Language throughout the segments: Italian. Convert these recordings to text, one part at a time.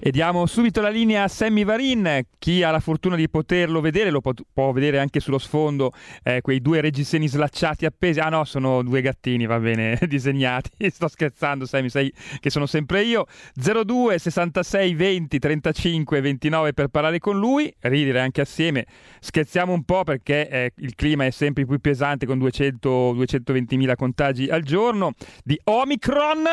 E diamo subito la linea a Sammy Varin, chi ha la fortuna di poterlo vedere lo pot- può vedere anche sullo sfondo eh, quei due reggiseni slacciati appesi, ah no sono due gattini va bene disegnati, sto scherzando Sammy sai che sono sempre io, 02 66 20 35 29 per parlare con lui, ridere anche assieme, scherziamo un po' perché eh, il clima è sempre più pesante con 200 220 mila contagi al giorno di Omicron.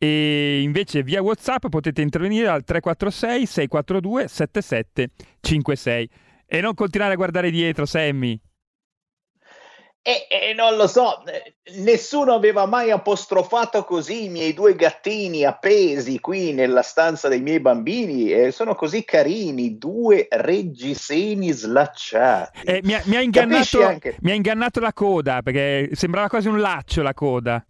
E invece via Whatsapp potete intervenire al 3 346 642 7756 e non continuare a guardare dietro, Sammy. E, e, non lo so, nessuno aveva mai apostrofato così i miei due gattini appesi qui nella stanza dei miei bambini. Eh, sono così carini, due reggiseni slacciati. Eh, mi, ha, mi, ha ingannato, mi ha ingannato la coda perché sembrava quasi un laccio la coda.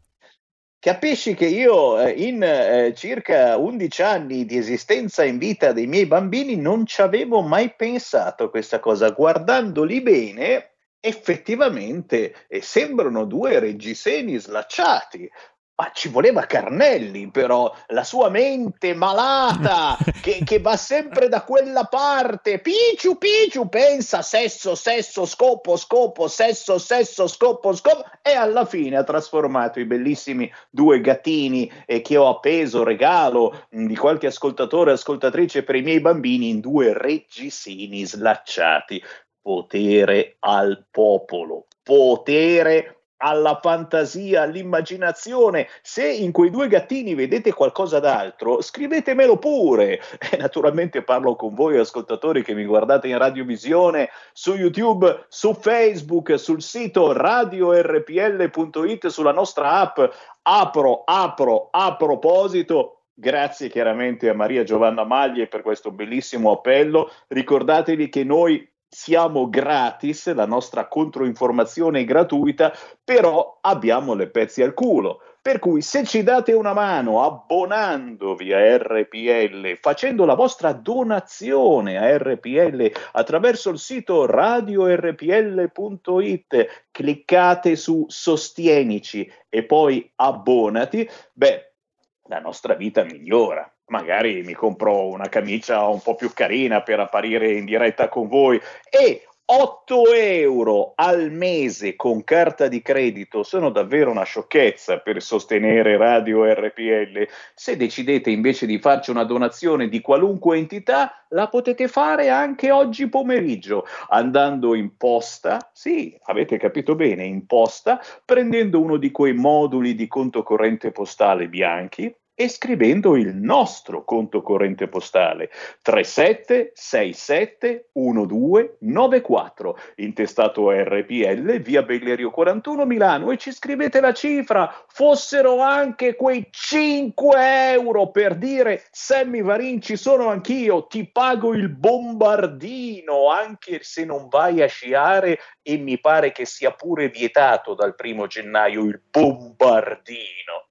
Capisci che io eh, in eh, circa 11 anni di esistenza in vita dei miei bambini non ci avevo mai pensato a questa cosa. Guardandoli bene, effettivamente eh, sembrano due reggiseni slacciati. Ma ci voleva Carnelli, però, la sua mente malata che, che, va sempre da quella parte. Picciu, picciu, pensa sesso, sesso, scopo, scopo, sesso, sesso, scopo, scopo. E alla fine ha trasformato i bellissimi due gattini eh, che ho appeso, regalo mh, mm, di qualche ascoltatore ascoltatrice per i miei bambini, in due reggisini slacciati. Potere al popolo, potere alla fantasia, all'immaginazione. Se in quei due gattini vedete qualcosa d'altro, scrivetemelo pure. E naturalmente parlo con voi ascoltatori che mi guardate in radiovisione, su YouTube, su Facebook, sul sito radiorpl.it, sulla nostra app. Apro, apro, a proposito, Grazie chiaramente a Maria Giovanna Maglie per questo bellissimo appello. Ricordatevi che noi siamo gratis, la nostra controinformazione è gratuita, però abbiamo le pezzi al culo. Per cui se ci date una mano abbonandovi a RPL, facendo la vostra donazione a RPL attraverso il sito radiorpl.it, cliccate su Sostienici e poi abbonati, beh, la nostra vita migliora magari mi compro una camicia un po' più carina per apparire in diretta con voi e 8 euro al mese con carta di credito sono davvero una sciocchezza per sostenere Radio RPL. Se decidete invece di farci una donazione di qualunque entità, la potete fare anche oggi pomeriggio andando in posta, sì, avete capito bene, in posta, prendendo uno di quei moduli di conto corrente postale bianchi e scrivendo il nostro conto corrente postale 37671294 intestato RPL via Bellerio 41 Milano e ci scrivete la cifra. Fossero anche quei 5 euro per dire Sammy Varin ci sono anch'io ti pago il bombardino anche se non vai a sciare e mi pare che sia pure vietato dal primo gennaio il bombardino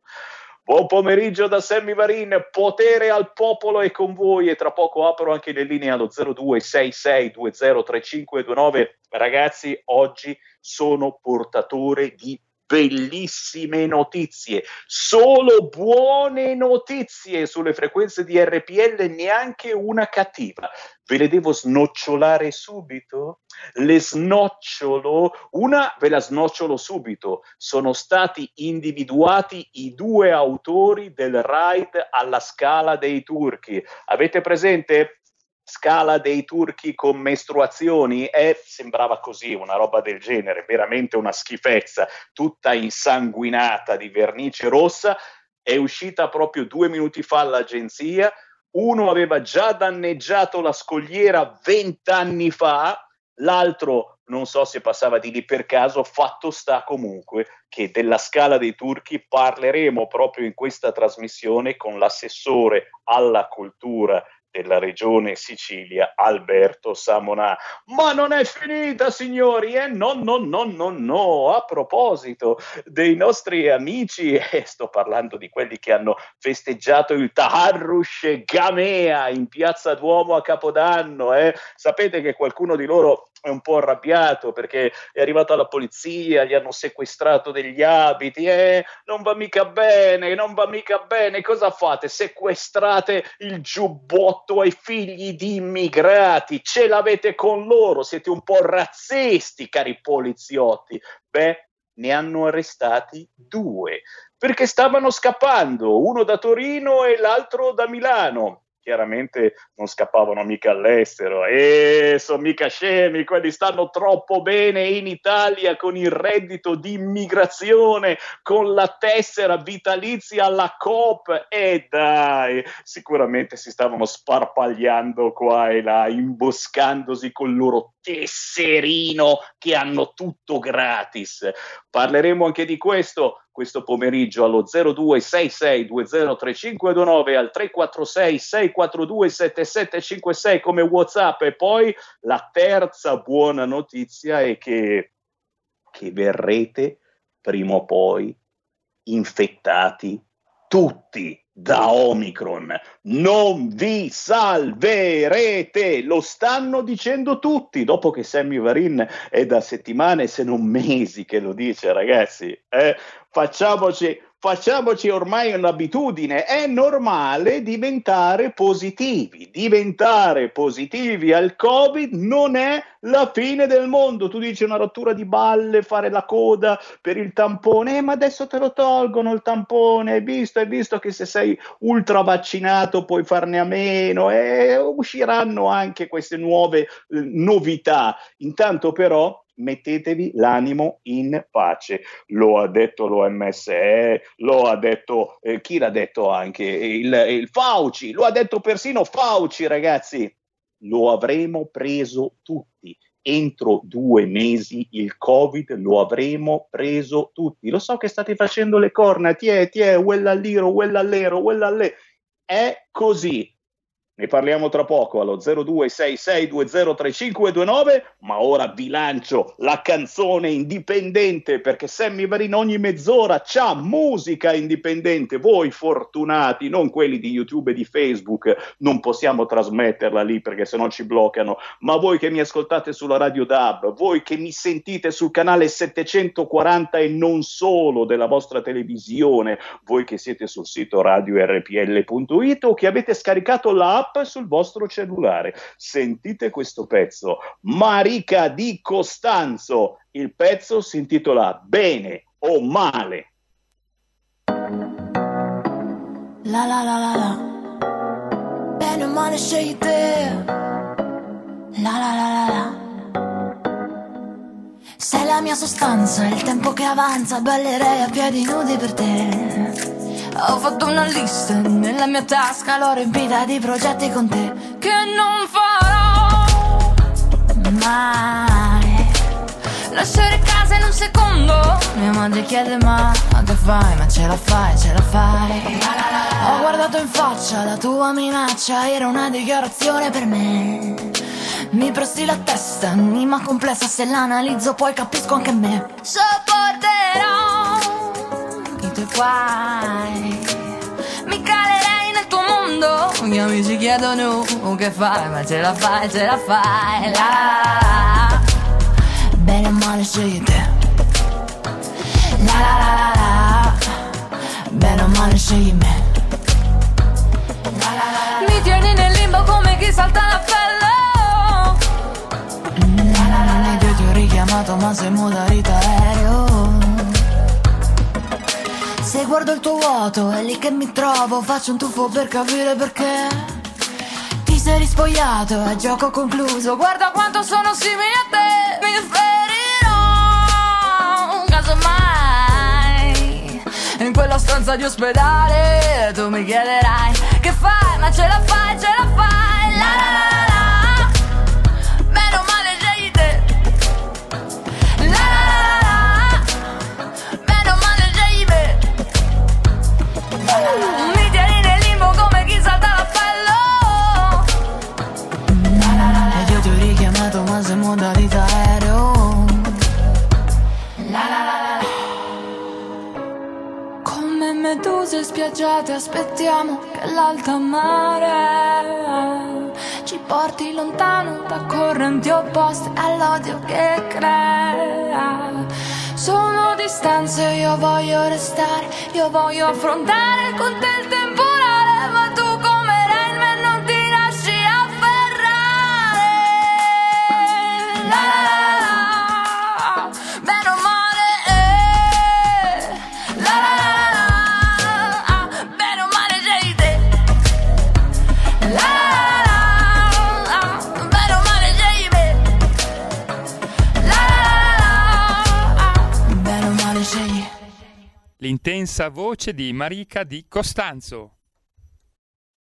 Buon pomeriggio da Sammy Varin, potere al popolo è con voi e tra poco apro anche le linee allo 0266203529. Ragazzi, oggi sono portatore di bellissime notizie, solo buone notizie sulle frequenze di RPL, neanche una cattiva. Ve le devo snocciolare subito? Le snocciolo, una ve la snocciolo subito. Sono stati individuati i due autori del raid alla scala dei turchi. Avete presente? Scala dei turchi con mestruazioni? E sembrava così, una roba del genere, veramente una schifezza, tutta insanguinata di vernice rossa, è uscita proprio due minuti fa all'agenzia, uno aveva già danneggiato la scogliera vent'anni fa, l'altro non so se passava di lì per caso, fatto sta comunque che della scala dei turchi parleremo proprio in questa trasmissione con l'assessore alla cultura della regione Sicilia, Alberto Samonà. Ma non è finita, signori, eh? No, no, no, no, no. A proposito dei nostri amici, eh, sto parlando di quelli che hanno festeggiato il Taharrush Gamea in piazza Duomo a Capodanno, eh? Sapete che qualcuno di loro è un po' arrabbiato perché è arrivata la polizia, gli hanno sequestrato degli abiti, eh, non va mica bene, non va mica bene, cosa fate? Sequestrate il giubbotto ai figli di immigrati, ce l'avete con loro, siete un po' razzisti, cari poliziotti. Beh, ne hanno arrestati due perché stavano scappando, uno da Torino e l'altro da Milano chiaramente non scappavano mica all'estero. E sono mica scemi, quelli stanno troppo bene in Italia con il reddito di immigrazione, con la tessera vitalizia alla COP. E dai, sicuramente si stavano sparpagliando qua e là, imboscandosi con il loro tesserino che hanno tutto gratis. Parleremo anche di questo questo pomeriggio allo 0266203529 al 346 642 7756 come Whatsapp. E poi la terza buona notizia è che, che verrete prima o poi infettati tutti da Omicron. Non vi salverete, lo stanno dicendo tutti, dopo che Sammy Varin è da settimane se non mesi che lo dice, ragazzi. Eh? Facciamoci facciamoci ormai un'abitudine, è normale diventare positivi. Diventare positivi al Covid non è la fine del mondo. Tu dici una rottura di balle, fare la coda per il tampone, eh, ma adesso te lo tolgono il tampone, hai visto, hai visto che se sei ultra vaccinato puoi farne a meno e usciranno anche queste nuove eh, novità. Intanto però mettetevi l'animo in pace. Lo ha detto l'OMSE, lo ha detto, eh, chi l'ha detto anche? Il, il Fauci, lo ha detto persino Fauci, ragazzi. Lo avremo preso tutti. Entro due mesi il Covid lo avremo preso tutti. Lo so che state facendo le corna, ti è, quella all'iro, quella all'ero, quella all'è. È così ne parliamo tra poco allo 0266203529, ma ora vi lancio la canzone indipendente perché Sammy Varin ogni mezz'ora c'ha musica indipendente. Voi fortunati, non quelli di YouTube e di Facebook, non possiamo trasmetterla lì perché sennò ci bloccano, ma voi che mi ascoltate sulla Radio DAB, voi che mi sentite sul canale 740 e non solo della vostra televisione, voi che siete sul sito radiorpl.it o che avete scaricato l'app app sul vostro cellulare. Sentite questo pezzo, Marica di Costanzo. Il pezzo si intitola Bene o male. La la la la la. Bene o male scegli te. La la la la la. Sei la mia sostanza, il tempo che avanza, ballerei a piedi nudi per te. Ho fatto una lista nella mia tasca, l'ho riempita di progetti con te che non farò mai. Lasciare casa in un secondo, mia madre chiede ma che fai? Ma ce la fai, ce la fai. Ho guardato in faccia la tua minaccia, era una dichiarazione per me. Mi presti la testa, anima complessa, se l'analizzo poi capisco anche me. Sopporterò i tuoi guai gli amici chiedono oh, che fai, ma ce la fai, ce la fai, la la la la. Bene o male scegli te. La la la la la. Bene o male scegli me. La, la, la, Mi tieni nel limbo come chi salta la pelle. Mm, la, la, la, la. Io ti ho richiamato ma sei in modalità aereo. Se guardo il tuo vuoto è lì che mi trovo. Faccio un tuffo per capire perché. Ti sei rispogliato, è gioco concluso. Guarda quanto sono simili a te. Mi ferirò Casomai. In quella stanza di ospedale Tu mi chiederai Che fai? Ma ce la fai, ce la fai sei in modalità aereo La la la la Come meduse spiaggiate aspettiamo che l'alta mare Ci porti lontano da correnti opposte all'odio che crea. Sono distanze, io voglio restare, io voglio affrontare con te il temporale, L'intensa voce di Marica di Costanzo.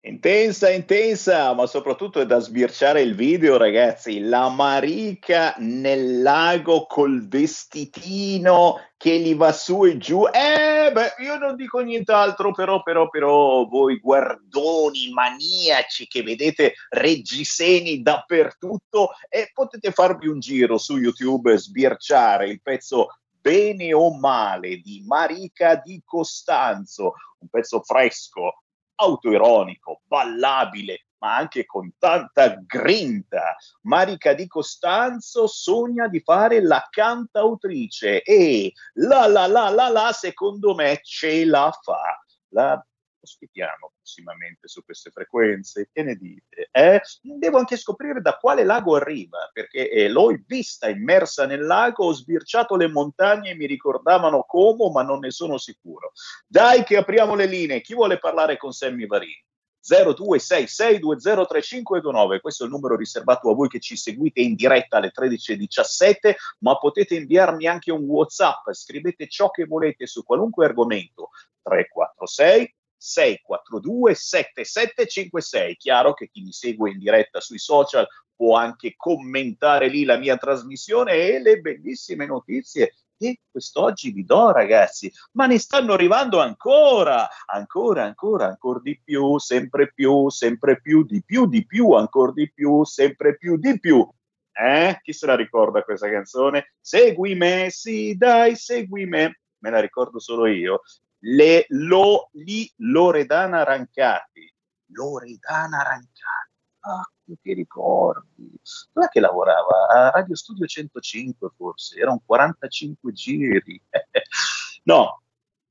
Intensa, intensa, ma soprattutto è da sbirciare il video, ragazzi. La Marica nel lago col vestitino che gli va su e giù. Eh, beh, io non dico nient'altro, però, però, però, voi guardoni maniaci che vedete reggiseni dappertutto e potete farvi un giro su YouTube e sbirciare il pezzo Bene o male di Marica di Costanzo, un pezzo fresco, autoironico, ballabile, ma anche con tanta grinta. Marica di Costanzo sogna di fare la cantautrice e la la la la la secondo me ce la fa. La ospitiamo prossimamente su queste frequenze, che ne dite? Eh? Devo anche scoprire da quale lago arriva, perché eh, l'ho vista immersa nel lago, ho sbirciato le montagne e mi ricordavano Como, ma non ne sono sicuro. Dai che apriamo le linee, chi vuole parlare con Sammy Varini? 0266203529, questo è il numero riservato a voi che ci seguite in diretta alle 13.17, ma potete inviarmi anche un WhatsApp, scrivete ciò che volete su qualunque argomento, 346 642 7756. Chiaro che chi mi segue in diretta sui social può anche commentare lì la mia trasmissione e le bellissime notizie che quest'oggi vi do, ragazzi. Ma ne stanno arrivando ancora, ancora, ancora, ancora di più, sempre più, sempre più, di più, di più, ancora di più, sempre più, di più. Eh? Chi se la ricorda questa canzone? Segui me, sì, dai, segui me. Me la ricordo solo io le, lo, li, Loredana Rancati. Loredana Rancati. Ah, che ricordi. Dov'è che lavorava? A Radio Studio 105 forse, erano 45 giri. no,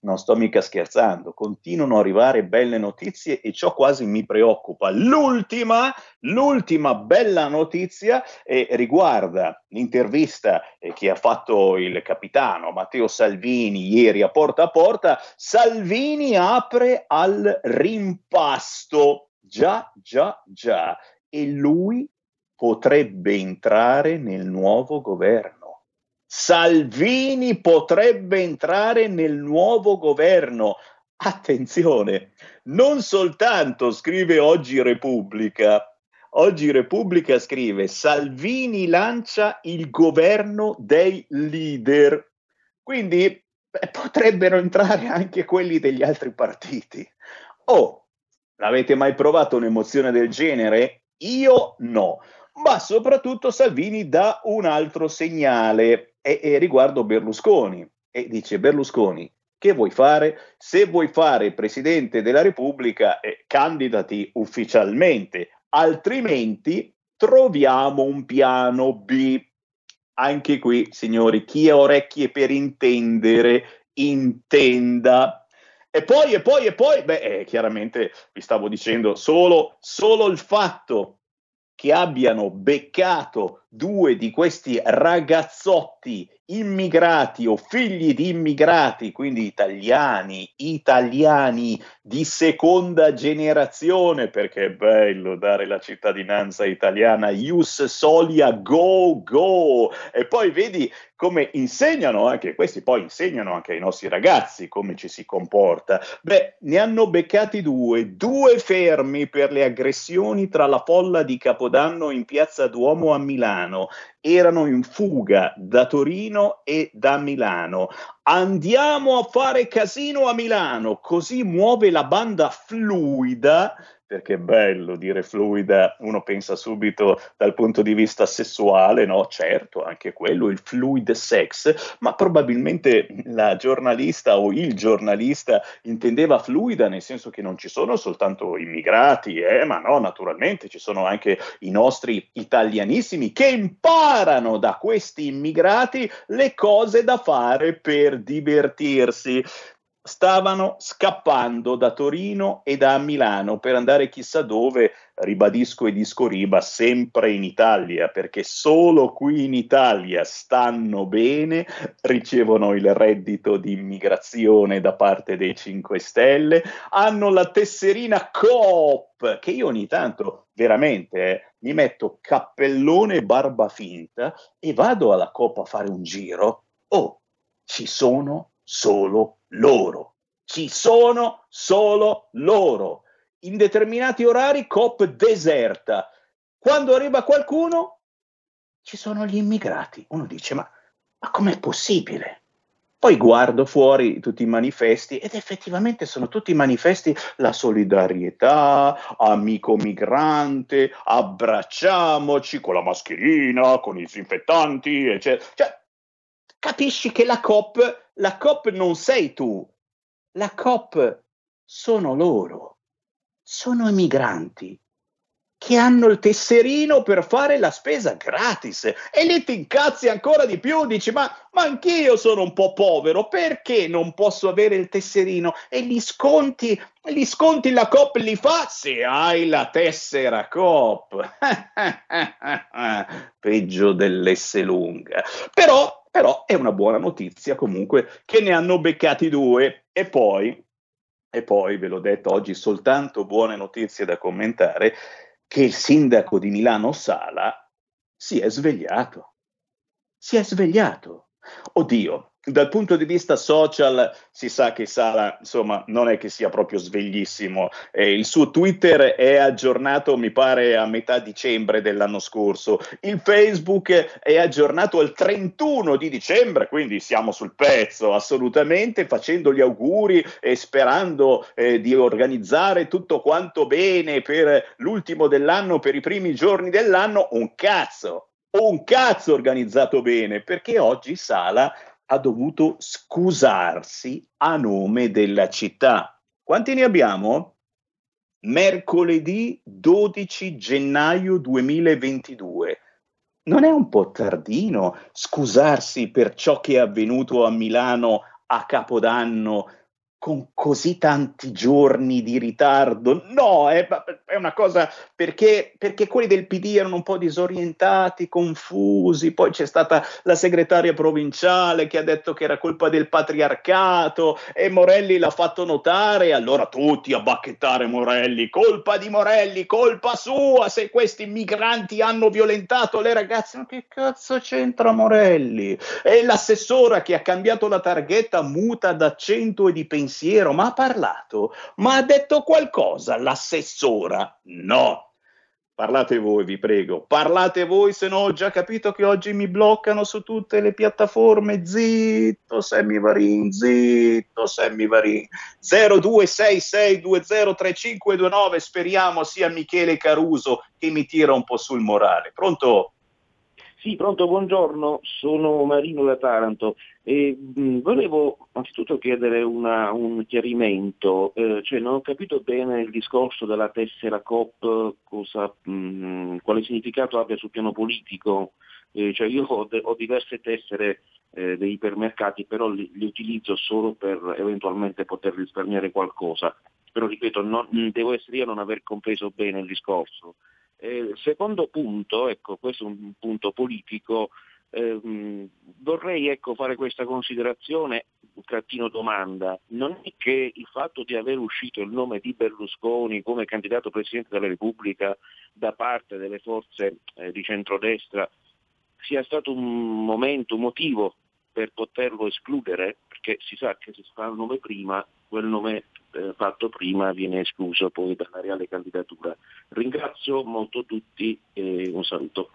non sto mica scherzando, continuano ad arrivare belle notizie e ciò quasi mi preoccupa. L'ultima, l'ultima bella notizia eh, riguarda l'intervista eh, che ha fatto il capitano Matteo Salvini ieri a porta a porta. Salvini apre al rimpasto. Già, già, già. E lui potrebbe entrare nel nuovo governo. Salvini potrebbe entrare nel nuovo governo. Attenzione, non soltanto scrive oggi Repubblica, oggi Repubblica scrive Salvini lancia il governo dei leader. Quindi beh, potrebbero entrare anche quelli degli altri partiti. Oh, l'avete mai provato un'emozione del genere? Io no ma soprattutto Salvini dà un altro segnale e, e riguardo Berlusconi e dice Berlusconi che vuoi fare? Se vuoi fare Presidente della Repubblica, eh, candidati ufficialmente, altrimenti troviamo un piano B. Anche qui, signori, chi ha orecchie per intendere, intenda. E poi, e poi, e poi, beh, eh, chiaramente vi stavo dicendo, solo, solo il fatto che abbiano beccato due di questi ragazzotti immigrati o figli di immigrati, quindi italiani, italiani di seconda generazione, perché è bello dare la cittadinanza italiana, ius solia, go, go, e poi vedi come insegnano anche questi, poi insegnano anche ai nostri ragazzi come ci si comporta. Beh, ne hanno beccati due, due fermi per le aggressioni tra la folla di Capodanno in piazza Duomo a Milano erano in fuga da Torino e da Milano. Andiamo a fare casino a Milano, così muove la banda fluida perché è bello dire fluida, uno pensa subito dal punto di vista sessuale, no? Certo, anche quello, il fluid sex, ma probabilmente la giornalista o il giornalista intendeva fluida nel senso che non ci sono soltanto immigrati, eh? ma no, naturalmente ci sono anche i nostri italianissimi che imparano da questi immigrati le cose da fare per divertirsi stavano scappando da Torino e da Milano per andare chissà dove, ribadisco e disco riba, sempre in Italia, perché solo qui in Italia stanno bene, ricevono il reddito di immigrazione da parte dei 5 Stelle, hanno la tesserina Coop, che io ogni tanto veramente eh, mi metto cappellone e barba finta e vado alla Coop a fare un giro. Oh, ci sono solo loro. Ci sono solo loro. In determinati orari COP deserta. Quando arriva qualcuno, ci sono gli immigrati. Uno dice, ma, ma com'è possibile? Poi guardo fuori tutti i manifesti ed effettivamente sono tutti manifesti la solidarietà, amico migrante, abbracciamoci con la mascherina, con i disinfettanti, eccetera. Cioè, capisci che la COP, la COP non sei tu, la COP sono loro, sono i migranti che hanno il tesserino per fare la spesa gratis. E lì ti incazzi ancora di più, dici ma, ma anch'io sono un po' povero, perché non posso avere il tesserino? E gli sconti, gli sconti la COP li fa se hai la tessera COP, peggio dell'S lunga, però però è una buona notizia comunque che ne hanno beccati due e poi, e poi ve l'ho detto oggi, soltanto buone notizie da commentare, che il sindaco di Milano Sala si è svegliato. Si è svegliato. Oddio, dal punto di vista social si sa che Sala insomma non è che sia proprio sveglissimo. Eh, il suo Twitter è aggiornato mi pare a metà dicembre dell'anno scorso. Il Facebook è aggiornato al 31 di dicembre quindi siamo sul pezzo assolutamente facendo gli auguri e sperando eh, di organizzare tutto quanto bene per l'ultimo dell'anno per i primi giorni dell'anno. Un cazzo un cazzo organizzato bene perché oggi Sala ha dovuto scusarsi a nome della città. Quanti ne abbiamo? Mercoledì 12 gennaio 2022. Non è un po' tardino scusarsi per ciò che è avvenuto a Milano a Capodanno con così tanti giorni di ritardo. No, è, è una cosa perché, perché, quelli del PD erano un po' disorientati, confusi. Poi c'è stata la segretaria provinciale che ha detto che era colpa del patriarcato e Morelli l'ha fatto notare. Allora tutti a bacchettare Morelli, colpa di Morelli, colpa sua. Se questi migranti hanno violentato le ragazze, ma che cazzo c'entra Morelli? E l'assessora che ha cambiato la targhetta muta d'accento e di pensiero, ma ha parlato, ma ha detto qualcosa l'assessora? No. Parlate voi, vi prego, parlate voi, se no ho già capito che oggi mi bloccano su tutte le piattaforme. Zitto, Sammy Varin, zitto, Sammy Varin. 0266203529, speriamo sia Michele Caruso che mi tira un po' sul morale. Pronto? Sì, pronto, buongiorno, sono Marino da Taranto. E mh, volevo anzitutto chiedere una, un chiarimento, eh, cioè non ho capito bene il discorso della tessera COP, cosa, mh, quale significato abbia sul piano politico, eh, cioè io ho, de- ho diverse tessere eh, dei ipermercati, però li, li, utilizzo solo per eventualmente poter risparmiare qualcosa, però ripeto, non, devo essere io a non aver compreso bene il discorso. Eh, secondo punto, ecco, questo è un punto politico, ehm, vorrei ecco, fare questa considerazione, un trattino domanda, non è che il fatto di aver uscito il nome di Berlusconi come candidato Presidente della Repubblica da parte delle forze eh, di centrodestra sia stato un momento, un motivo per poterlo escludere, perché si sa che se si fa il nome prima, quel nome eh, fatto prima viene escluso poi dalla reale candidatura. Ringrazio molto tutti e un saluto.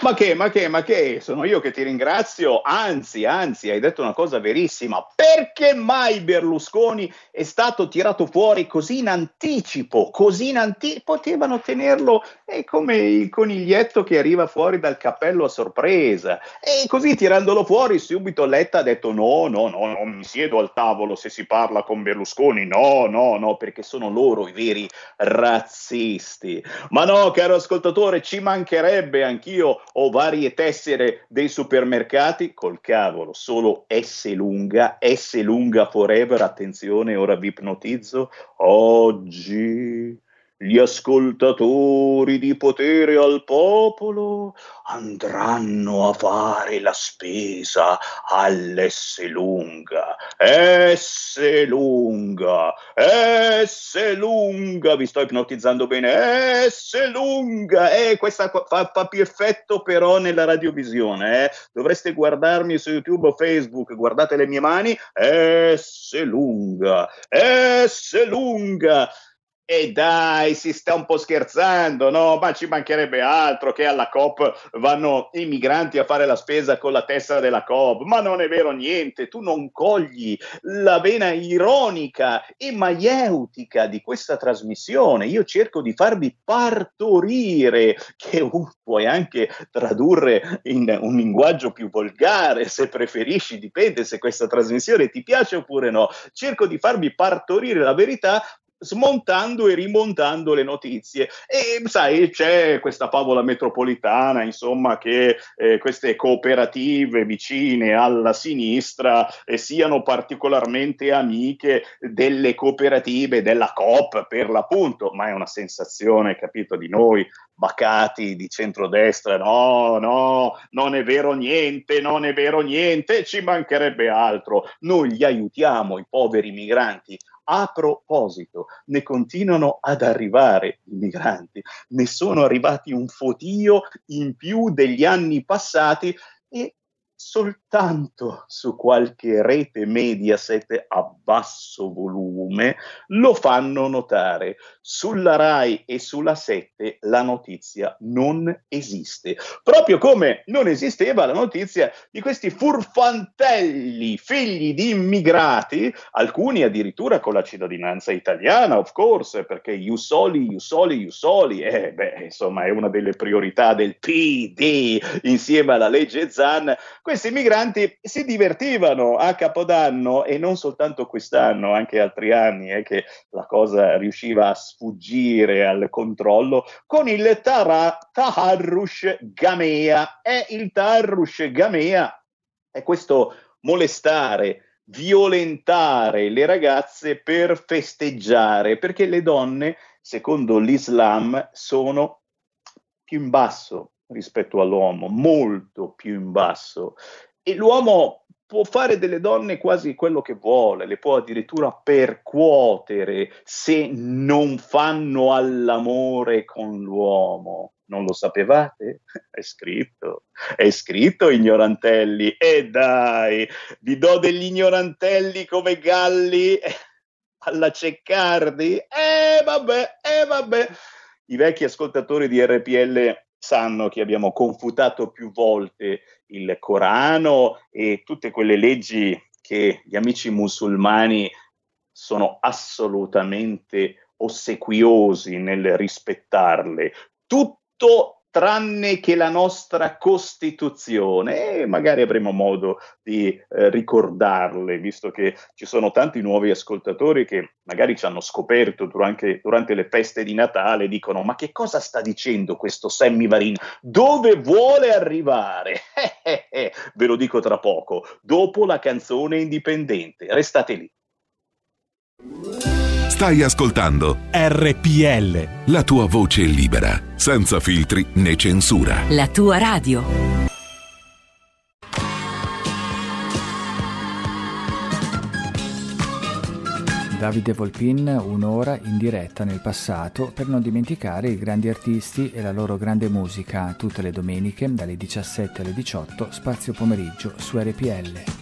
Ma che, ma che, ma che, sono io che ti ringrazio, anzi, anzi, hai detto una cosa verissima. Perché mai Berlusconi è stato tirato fuori così in anticipo, così in anticipo? Potevano tenerlo è come il coniglietto che arriva fuori dal cappello a sorpresa. E così tirandolo fuori, subito Letta ha detto no, no, no, non mi siedo al tavolo se si parla con Berlusconi, no, no, no, perché sono loro i veri razzisti. Ma no, caro ascoltatore, ci mancherebbe anch'io ho varie tessere dei supermercati, col cavolo, solo S lunga, S lunga forever, attenzione, ora vi ipnotizzo, oggi gli ascoltatori di potere al popolo andranno a fare la spesa all'S lunga. S lunga, S lunga, vi sto ipnotizzando bene, S lunga. Eh, questa fa, fa, più effetto però nella radiovisione. Eh. Dovreste guardarmi su YouTube o Facebook, guardate le mie mani, S lunga, S lunga. E dai, si sta un po' scherzando, no? Ma ci mancherebbe altro che alla COP vanno i migranti a fare la spesa con la testa della COP. Ma non è vero niente, tu non cogli la vena ironica e maieutica di questa trasmissione. Io cerco di farvi partorire, che uh, puoi anche tradurre in un linguaggio più volgare, se preferisci, dipende se questa trasmissione ti piace oppure no. Cerco di farvi partorire la verità smontando e rimontando le notizie. E sai, c'è questa favola metropolitana, insomma, che eh, queste cooperative vicine alla sinistra eh, siano particolarmente amiche delle cooperative della COP, per l'appunto, ma è una sensazione, capito, di noi bacati di centrodestra, no, no, non è vero niente, non è vero niente, ci mancherebbe altro. Noi gli aiutiamo i poveri migranti a proposito, ne continuano ad arrivare i migranti, ne sono arrivati un fotio in più degli anni passati e soltanto su qualche rete Mediaset a basso volume lo fanno notare. Sulla RAI e sulla 7 la notizia non esiste. Proprio come non esisteva la notizia di questi furfantelli figli di immigrati, alcuni addirittura con la cittadinanza italiana, of course, perché Iusoli, Iusoli, Iusoli, eh, beh, insomma, è una delle priorità del PD insieme alla legge Zan questi migranti si divertivano a Capodanno e non soltanto quest'anno, anche altri anni eh, che la cosa riusciva a sfuggire al controllo con il tara, Taharrush Gamea. È il Taharrush Gamea, è questo molestare, violentare le ragazze per festeggiare, perché le donne, secondo l'Islam, sono più in basso rispetto all'uomo, molto più in basso. E l'uomo può fare delle donne quasi quello che vuole, le può addirittura percuotere se non fanno all'amore con l'uomo. Non lo sapevate? È scritto, è scritto, ignorantelli. E dai, vi do degli ignorantelli come galli alla Ceccardi? Eh vabbè, eh vabbè. I vecchi ascoltatori di RPL sanno che abbiamo confutato più volte il Corano e tutte quelle leggi che gli amici musulmani sono assolutamente ossequiosi nel rispettarle. Tutto tranne che la nostra Costituzione e magari avremo modo di eh, ricordarle, visto che ci sono tanti nuovi ascoltatori che magari ci hanno scoperto durante, durante le feste di Natale, dicono ma che cosa sta dicendo questo Sammy Varin? Dove vuole arrivare? Ve lo dico tra poco, dopo la canzone indipendente. Restate lì. Stai ascoltando RPL. La tua voce libera, senza filtri né censura. La tua radio. Davide Volpin un'ora in diretta nel passato per non dimenticare i grandi artisti e la loro grande musica tutte le domeniche dalle 17 alle 18 spazio pomeriggio su RPL.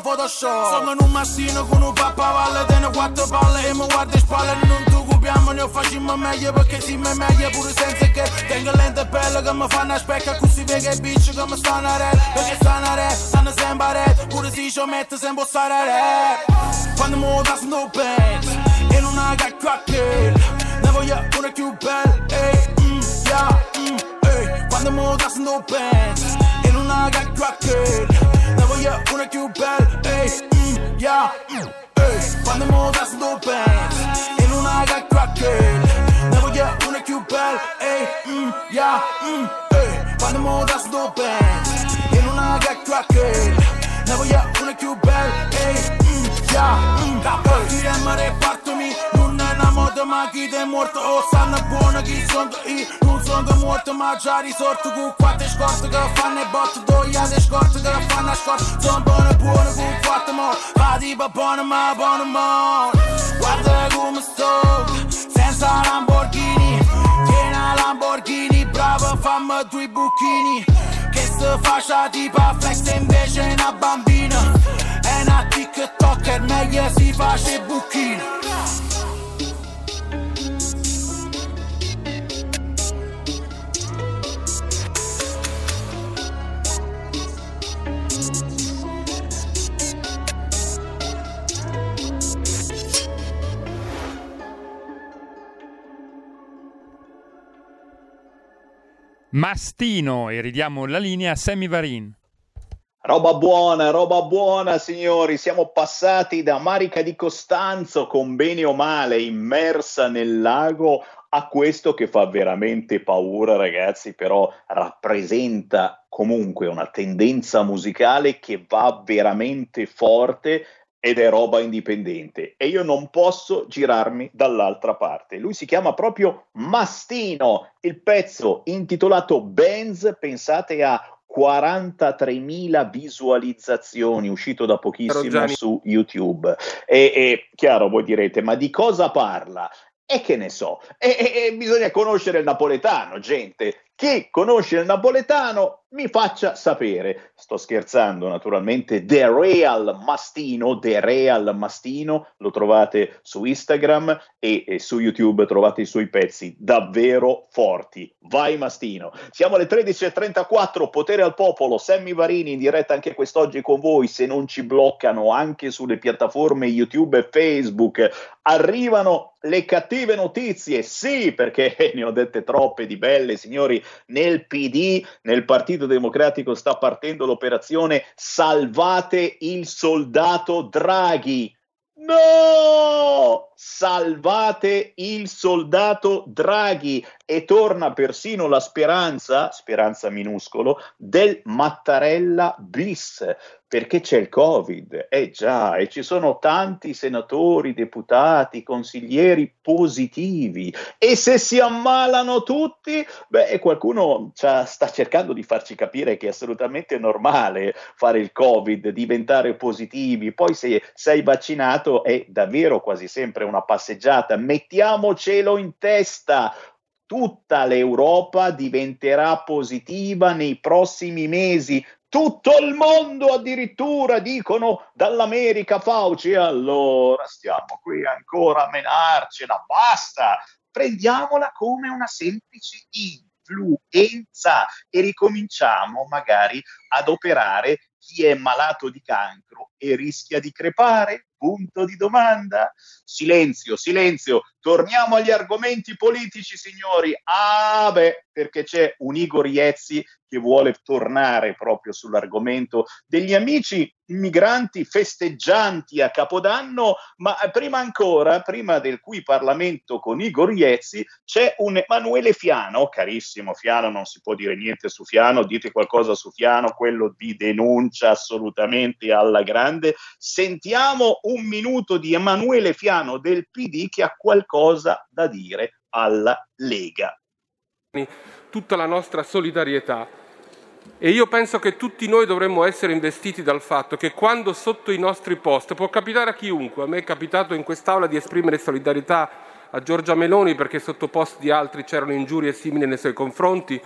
Photoshop Sono in un massino con un pappavalle Tengo quattro palle e mi guardo in spalle Non ti occupiamo, ne facciamo meglio Perché si me meglio pure senza che Tengo lente belle che mi fanno specchia Così vede che bitch che mi stanno a re Perché stanno a re, stanno sempre a re Pure se ci metto sempre stare a re Quando mi da snow pants E non ha a kill Ne voglio una più bella, ehi, mm, yeah, mm, ehi Quando mi da snow pants E non ha a kill Ne voglio una più bella, ehi, mm, yeah, mm, ehi Quando mo da sto pants In una cracker Ne voglio una più bella, ehi, mm, yeah, mm, ehi Quando mo da sto pants In una cracker Ne voglio ma chi è morto Oh sanno buono chi sono io sono morto ma già risorto con quattro scorte che fanno e botto Dogliate scorte che fanno a scorte Sono buone buone con quattro mo Va di buono ma buono mo Guarda come sto Senza Lamborghini Tiena Lamborghini Bravo fammi due buchini Che se faccia tipo flex e invece è una bambina È una tiktoker meglio si face buchini Mastino e ridiamo la linea a Sammy Varin. Roba buona, roba buona signori, siamo passati da Marica di Costanzo con bene o male immersa nel lago a questo che fa veramente paura ragazzi, però rappresenta comunque una tendenza musicale che va veramente forte ed è roba indipendente e io non posso girarmi dall'altra parte. Lui si chiama proprio Mastino, il pezzo intitolato Benz, pensate a 43.000 visualizzazioni, uscito da pochissimo su YouTube. E, e chiaro, voi direte, ma di cosa parla? E che ne so, e, e, e bisogna conoscere il napoletano, gente. Chi conosce il napoletano mi faccia sapere. Sto scherzando, naturalmente. The Real Mastino, The Real Mastino, lo trovate su Instagram e, e, su YouTube trovate i suoi pezzi davvero forti. Vai Mastino. Siamo alle 13.34, potere al popolo, Sammy Varini in diretta anche quest'oggi con voi, se non ci bloccano anche sulle piattaforme YouTube e Facebook. Arrivano le cattive notizie, sì, perché ne ho dette troppe di belle, signori, nel PD, nel Partito Democratico sta partendo l'operazione Salvate il soldato Draghi. No! Salvate il soldato Draghi e torna persino la speranza, speranza minuscolo, del Mattarella bis, perché c'è il Covid, eh già, e ci sono tanti senatori, deputati, consiglieri positivi. E se si ammalano tutti, beh, qualcuno sta cercando di farci capire che è assolutamente normale fare il Covid, diventare positivi, poi se sei vaccinato è davvero quasi sempre una passeggiata, mettiamocelo in testa, tutta l'Europa diventerà positiva nei prossimi mesi. Tutto il mondo addirittura dicono dall'America Fauci. Allora stiamo qui ancora a menarcela, basta. Prendiamola come una semplice influenza e ricominciamo magari ad operare chi è malato di cancro e rischia di crepare? Punto di domanda. Silenzio, silenzio. Torniamo agli argomenti politici, signori. Ah, beh, perché c'è un Igor Iezzi che vuole tornare proprio sull'argomento degli amici migranti festeggianti a Capodanno, ma prima ancora, prima del cui Parlamento con Igor Iezzi, c'è un Emanuele Fiano, carissimo Fiano, non si può dire niente su Fiano, dite qualcosa su Fiano, quello di denuncia assolutamente alla grande. Sentiamo un minuto di Emanuele Fiano del PD che ha qualcosa da dire alla Lega. Tutta la nostra solidarietà e io penso che tutti noi dovremmo essere investiti dal fatto che quando sotto i nostri post, può capitare a chiunque, a me è capitato in quest'Aula di esprimere solidarietà a Giorgia Meloni perché sotto post di altri c'erano ingiurie simili nei suoi confronti,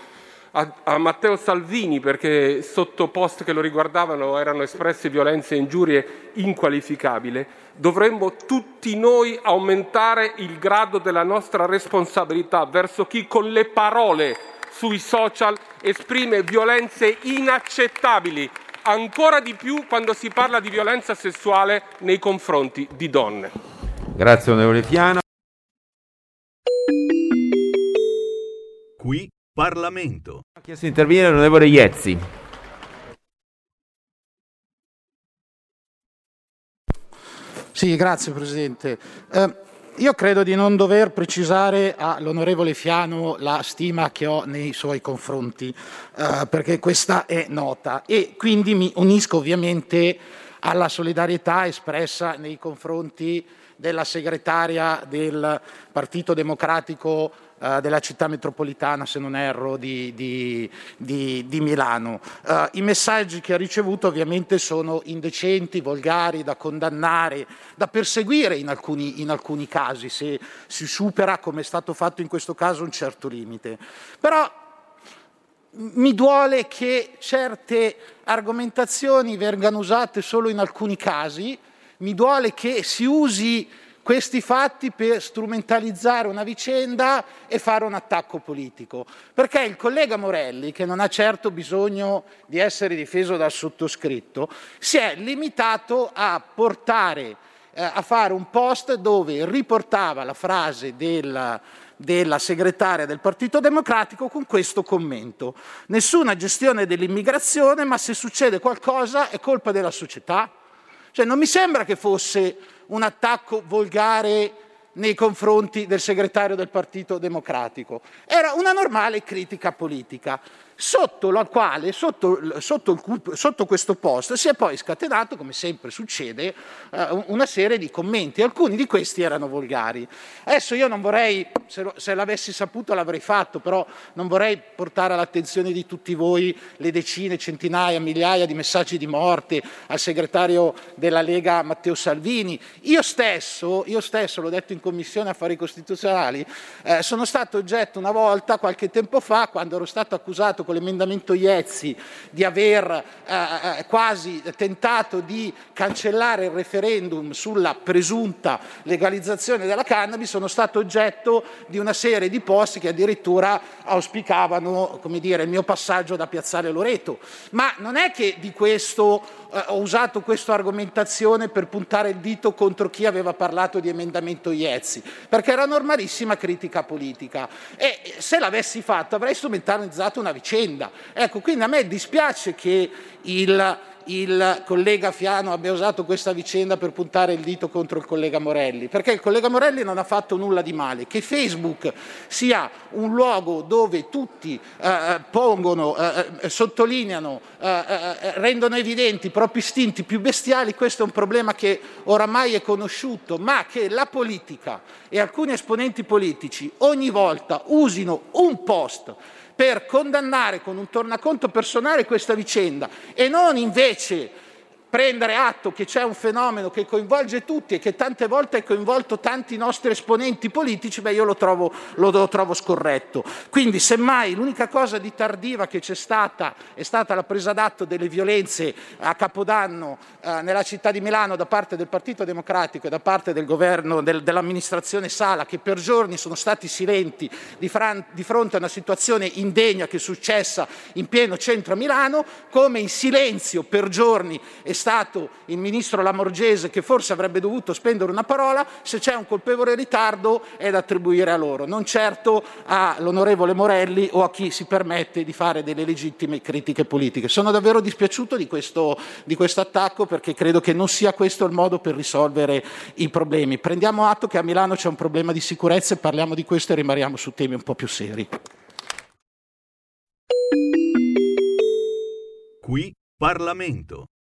a, a, Matteo Salvini perché sotto post che lo riguardavano erano espresse violenze e ingiurie inqualificabili, dovremmo tutti noi aumentare il grado della nostra responsabilità verso chi con le parole sui social esprime violenze inaccettabili, ancora di più quando si parla di violenza sessuale nei confronti di donne. Grazie onorevole Fiano. Qui Parlamento. Ha chiesto di intervenire l'onorevole Iezzi. Sì, grazie Presidente. Eh, io credo di non dover precisare all'onorevole Fiano la stima che ho nei suoi confronti, eh, perché questa è nota e quindi mi unisco ovviamente alla solidarietà espressa nei confronti della segretaria del Partito Democratico eh, della città metropolitana, se non erro, di, di, di, di Milano. Uh, I messaggi che ha ricevuto ovviamente sono indecenti, volgari, da condannare, da perseguire in alcuni, in alcuni casi, se si supera, come è stato fatto in questo caso, un certo limite. Però mi duole che certe argomentazioni vengano usate solo in alcuni casi, mi duole che si usi questi fatti per strumentalizzare una vicenda e fare un attacco politico. Perché il collega Morelli, che non ha certo bisogno di essere difeso dal sottoscritto, si è limitato a portare eh, a fare un post dove riportava la frase della, della segretaria del Partito Democratico con questo commento. Nessuna gestione dell'immigrazione, ma se succede qualcosa è colpa della società. Cioè, non mi sembra che fosse un attacco volgare nei confronti del segretario del Partito Democratico, era una normale critica politica sotto quale, sotto, sotto, il, sotto, questo post, si è poi scatenato, come sempre succede, eh, una serie di commenti. Alcuni di questi erano volgari. Adesso io non vorrei, se, lo, se l'avessi saputo l'avrei fatto, però non vorrei portare all'attenzione di tutti voi le decine, centinaia, migliaia di messaggi di morte al segretario della Lega Matteo Salvini. Io stesso, io stesso l'ho detto in Commissione Affari Costituzionali, eh, sono stato oggetto una volta, qualche tempo fa, quando ero stato accusato con l'emendamento Iezzi di aver eh, eh, quasi tentato di cancellare il referendum sulla presunta legalizzazione della cannabis, sono stato oggetto di una serie di post che addirittura auspicavano dire, il mio passaggio da Piazzale Loreto. Ma non è che di questo eh, ho usato questa argomentazione per puntare il dito contro chi aveva parlato di emendamento Iezzi, perché era normalissima critica politica e se l'avessi fatto avrei strumentalizzato una vicenda. Ecco, quindi a me dispiace che il il collega Fiano abbia usato questa vicenda per puntare il dito contro il collega Morelli, perché il collega Morelli non ha fatto nulla di male. Che Facebook sia un luogo dove tutti eh, eh pongono, eh, eh, sottolineano, eh, eh, rendono evidenti i propri istinti più bestiali, questo è un problema che oramai è conosciuto, ma che la politica e alcuni esponenti politici ogni volta usino un post per condannare con un tornaconto personale questa vicenda e non invece prendere atto che c'è un fenomeno che coinvolge tutti e che tante volte ha coinvolto tanti nostri esponenti politici, beh io lo trovo, lo trovo scorretto. Quindi semmai l'unica cosa di tardiva che c'è stata è stata la presa d'atto delle violenze a Capodanno eh, nella città di Milano da parte del Partito Democratico e da parte del governo, del, dell'amministrazione Sala che per giorni sono stati silenti di, fran- di fronte a una situazione indegna che è successa in pieno centro a Milano, come in silenzio per giorni è stato il ministro Lamorgese che forse avrebbe dovuto spendere una parola, se c'è un colpevole ritardo è da attribuire a loro, non certo all'onorevole Morelli o a chi si permette di fare delle legittime critiche politiche. Sono davvero dispiaciuto di questo, di questo attacco perché credo che non sia questo il modo per risolvere i problemi. Prendiamo atto che a Milano c'è un problema di sicurezza e parliamo di questo e rimaniamo su temi un po' più seri. Qui Parlamento.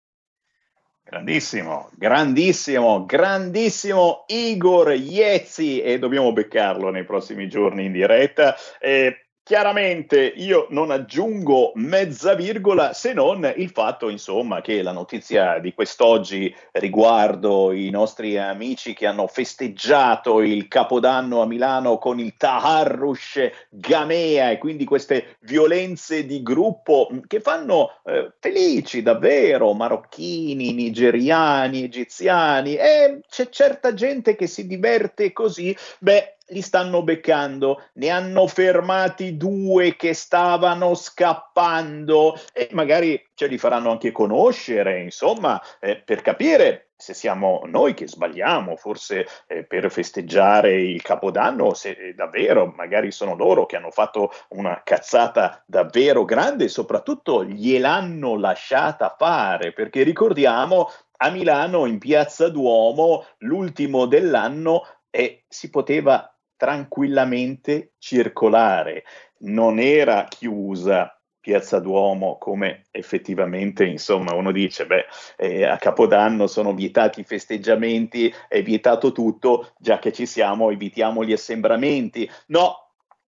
Grandissimo, grandissimo, grandissimo Igor Iezzi e dobbiamo beccarlo nei prossimi giorni in diretta. Eh, Chiaramente io non aggiungo mezza virgola se non il fatto, insomma, che la notizia di quest'oggi riguardo i nostri amici che hanno festeggiato il Capodanno a Milano con il Taharrush Gamea e quindi queste violenze di gruppo che fanno eh, felici davvero marocchini, nigeriani, egiziani e c'è certa gente che si diverte così, beh, li stanno beccando, ne hanno fermati due che stavano scappando e magari ce li faranno anche conoscere, insomma, eh, per capire se siamo noi che sbagliamo, forse eh, per festeggiare il Capodanno, se davvero magari sono loro che hanno fatto una cazzata davvero grande e soprattutto gliel'hanno lasciata fare, perché ricordiamo a Milano in Piazza Duomo l'ultimo dell'anno e si poteva tranquillamente circolare, non era chiusa Piazza Duomo come effettivamente insomma uno dice beh eh, a Capodanno sono vietati i festeggiamenti è vietato tutto già che ci siamo evitiamo gli assembramenti. No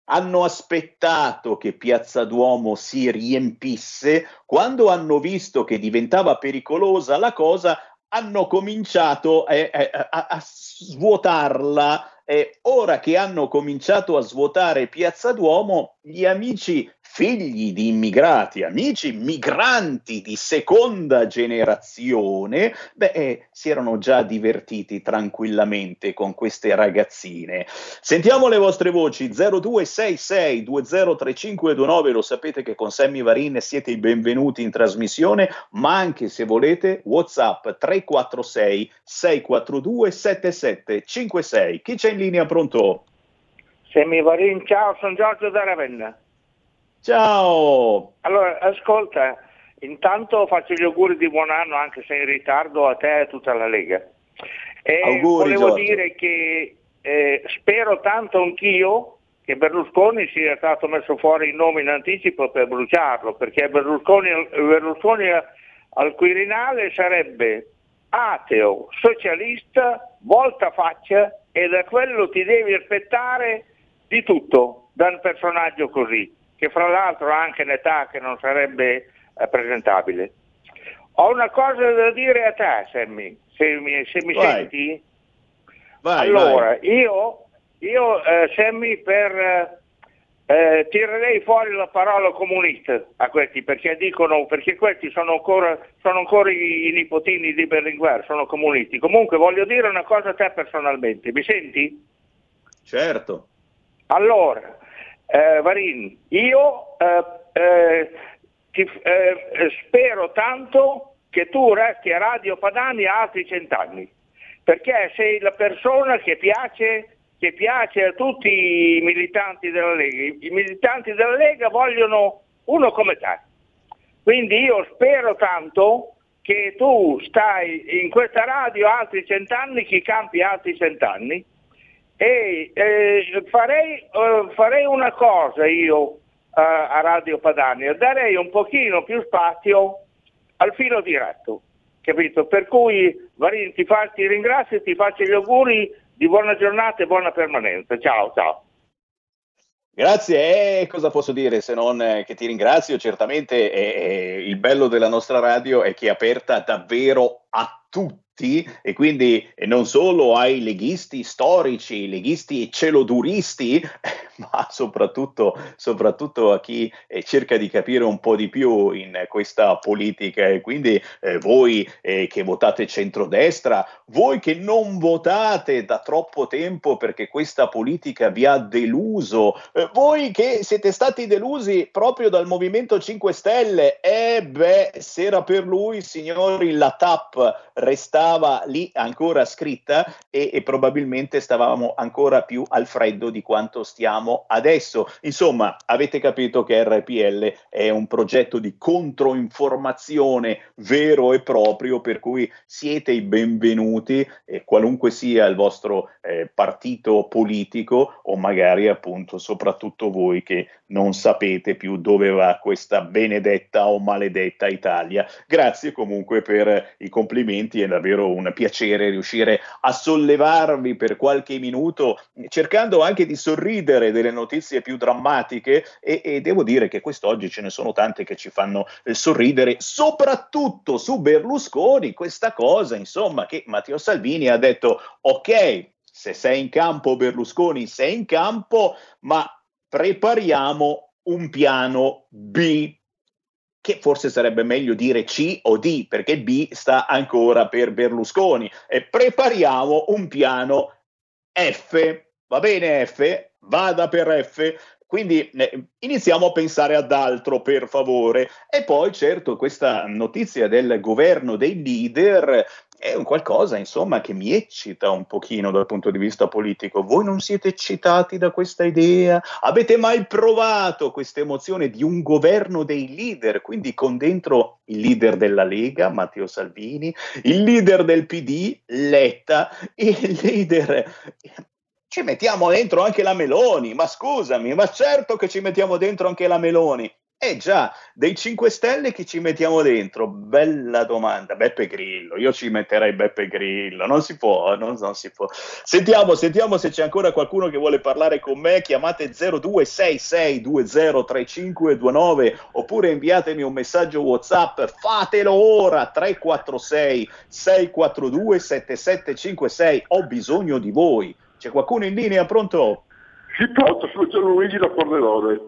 hanno aspettato che Piazza Duomo si riempisse. Quando hanno visto che diventava pericolosa la cosa hanno cominciato eh, eh, a, a svuotarla e ora che hanno cominciato a svuotare Piazza Duomo, gli amici figli di immigrati, amici migranti di seconda generazione, beh, eh, si erano già divertiti tranquillamente con queste ragazzine. Sentiamo le vostre voci 0266 203529, lo sapete che con Sammy Varin siete i benvenuti in trasmissione, ma anche se volete WhatsApp 346 642 7756. Chi c'è in linea pronto? Sammy Varin, ciao, sono Giorgio da Ravenna. Ciao! Allora, ascolta, intanto faccio gli auguri di buon anno, anche se in ritardo, a te e a tutta la Lega. E auguri, volevo Giorgio. dire che eh, spero tanto anch'io che Berlusconi sia stato messo fuori il nome in anticipo per bruciarlo, perché Berlusconi, Berlusconi al Quirinale sarebbe ateo, socialista, volta faccia e da quello ti devi aspettare di tutto da un personaggio così che fra l'altro ha anche un'età che non sarebbe eh, presentabile. Ho una cosa da dire a te, Sammy, se mi, se mi senti. Vai, allora, vai. io, io eh, Sammy, per, eh, eh, tirerei fuori la parola comunista a questi, perché dicono, perché questi sono ancora, sono ancora i, i nipotini di Berlinguer, sono comunisti. Comunque voglio dire una cosa a te personalmente, mi senti? Certo. Allora, eh, Varin, io eh, eh, ti, eh, spero tanto che tu resti a Radio Padani altri cent'anni, perché sei la persona che piace, che piace a tutti i militanti della Lega. I militanti della Lega vogliono uno come te. Quindi io spero tanto che tu stai in questa radio altri cent'anni, chi campi altri cent'anni, e eh, farei, eh, farei, una cosa io eh, a Radio Padania, darei un pochino più spazio al filo diretto, capito? Per cui Varin ti, fa, ti ringrazio e ti faccio gli auguri di buona giornata e buona permanenza. Ciao, ciao. Grazie, e cosa posso dire se non eh, che ti ringrazio? Certamente eh, eh, il bello della nostra radio è che è aperta davvero a tutti e quindi non solo ai leghisti storici, leghisti celoduristi, ma soprattutto, soprattutto a chi eh, cerca di capire un po' di più in questa politica. E quindi eh, voi eh, che votate centrodestra, voi che non votate da troppo tempo perché questa politica vi ha deluso, eh, voi che siete stati delusi proprio dal Movimento 5 Stelle, e eh beh, se era per lui, signori, la TAP resta stava lì ancora scritta e, e, probabilmente stavamo ancora più al freddo di quanto stiamo adesso. Insomma, avete capito che RPL è un progetto di controinformazione vero e proprio, per cui siete i benvenuti, eh, qualunque sia il vostro eh, partito politico o magari appunto soprattutto voi che non sapete più dove va questa benedetta o maledetta Italia. Grazie comunque per i complimenti, è davvero un piacere riuscire a sollevarvi per qualche minuto, cercando anche di sorridere delle notizie più drammatiche e, e devo dire che quest'oggi ce ne sono tante che ci fanno eh, sorridere, soprattutto su Berlusconi, questa cosa insomma che Matteo Salvini ha detto ok, se sei in campo Berlusconi sei in campo, ma prepariamo un piano B, che forse sarebbe meglio dire C o D, perché B sta ancora per Berlusconi, e prepariamo un piano F. Va bene F? Vada per F, quindi eh, iniziamo a pensare ad altro, per favore. E poi, certo, questa notizia del governo dei leader è un qualcosa, insomma, che mi eccita un pochino dal punto di vista politico. Voi non siete eccitati da questa idea? Avete mai provato questa emozione di un governo dei leader, quindi con dentro il leader della Lega, Matteo Salvini, il leader del PD, Letta, il leader ci mettiamo dentro anche la Meloni, ma scusami, ma certo che ci mettiamo dentro anche la Meloni. Eh già, dei 5 Stelle chi ci mettiamo dentro? Bella domanda, Beppe Grillo, io ci metterei Beppe Grillo, non si può, non, non si può. Sentiamo, sentiamo se c'è ancora qualcuno che vuole parlare con me, chiamate 0266203529 oppure inviatemi un messaggio Whatsapp, fatelo ora, 346 642 7756, ho bisogno di voi. C'è qualcuno in linea? Pronto? Sì, pronto, sono Gianluigi da Pordenone.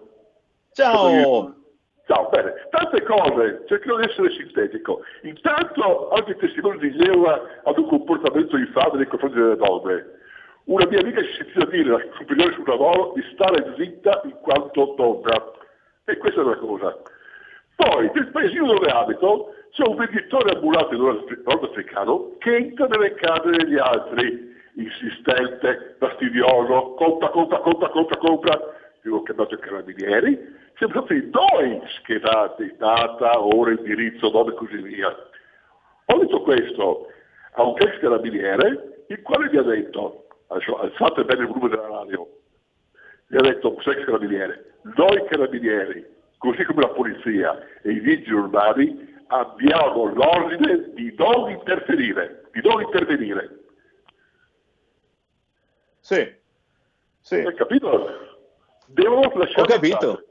Ciao! Ciao, bene, tante cose, cercherò di essere sintetico. Intanto oggi testimone di Geova ad un comportamento infame nei confronti delle donne. Una mia amica si sentiva dire alla superiore sul lavoro di stare zitta in quanto donna. E questa è una cosa. Poi, nel paesino dove abito, c'è un venditore ambulante nord-africano che entra nelle case degli altri insistente, fastidioso, compra, compra, compra, compra, compra. Io ho chiamato i carabinieri, siamo stati noi schierati, data, ora, indirizzo, nome e così via. Ho detto questo a un ex carabiniere, il quale mi ha detto, alzate bene il volume della radio, mi ha detto un ex carabiniere, noi carabinieri, così come la polizia e i vigili urbani, abbiamo l'ordine di non interferire, di non intervenire. Sì. sì. Hai capito? Devono lasciare. Ho capito.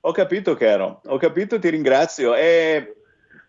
Ho capito, caro. Ho capito, ti ringrazio. E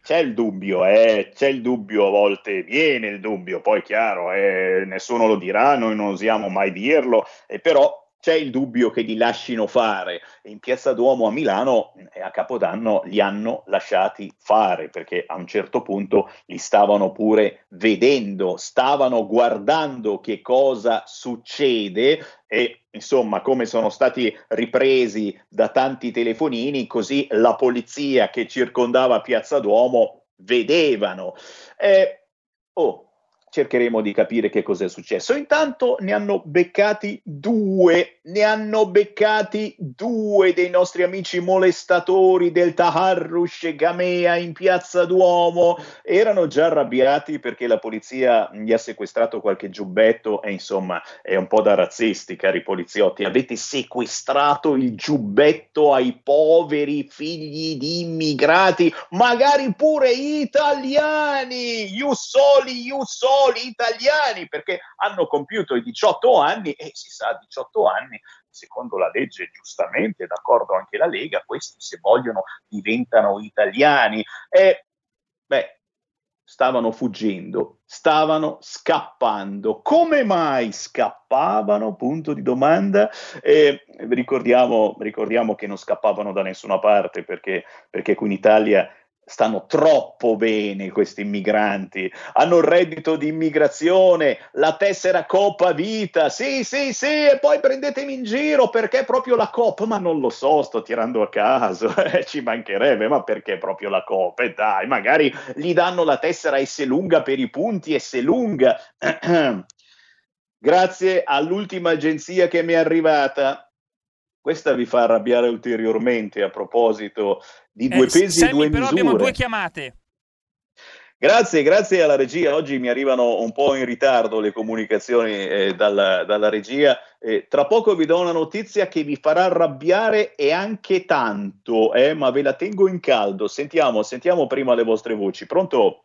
c'è il dubbio, eh, c'è il dubbio, a volte viene il dubbio, poi chiaro, eh, nessuno lo dirà, noi non osiamo mai dirlo, eh, però c'è il dubbio che li lasciino fare. In Piazza Duomo a Milano eh, a Capodanno li hanno lasciati fare perché a un certo punto li stavano pure vedendo, stavano guardando che cosa succede e insomma come sono stati ripresi da tanti telefonini, così la polizia che circondava Piazza Duomo vedevano. Eh, oh, cercheremo di capire che cos'è successo. Intanto ne hanno beccati due, ne hanno beccati due dei nostri amici molestatori del Taharrush Gamea in piazza Duomo. Erano già arrabbiati perché la polizia gli ha sequestrato qualche giubbetto e insomma è un po' da razzisti, cari poliziotti. Avete sequestrato il giubbetto ai poveri figli di immigrati, magari pure italiani. You soli, you soli soli italiani perché hanno compiuto i 18 anni e si sa, 18 anni, secondo la legge, giustamente, d'accordo anche la Lega, questi se vogliono diventano italiani. E, beh, stavano fuggendo, stavano scappando. Come mai scappavano? Punto di domanda. Eh, ricordiamo, ricordiamo, che non scappavano da nessuna parte perché, perché qui in Italia stanno troppo bene questi immigranti, hanno il reddito di immigrazione, la tessera Coppa Vita, sì, sì, sì, e poi prendetemi in giro perché proprio la Coppa, ma non lo so, sto tirando a caso, eh, ci mancherebbe, ma perché proprio la Coppa? E dai, magari gli danno la tessera S lunga per i punti S lunga. Grazie all'ultima agenzia che mi è arrivata, questa vi fa arrabbiare ulteriormente a proposito di due eh, pesi e due però misure. abbiamo due chiamate. Grazie, grazie alla regia. Oggi mi arrivano un po' in ritardo le comunicazioni eh, dalla, dalla, regia. Eh, tra poco vi do una notizia che vi farà arrabbiare e anche tanto, eh, ma ve la tengo in caldo. Sentiamo, sentiamo prima le vostre voci. Pronto?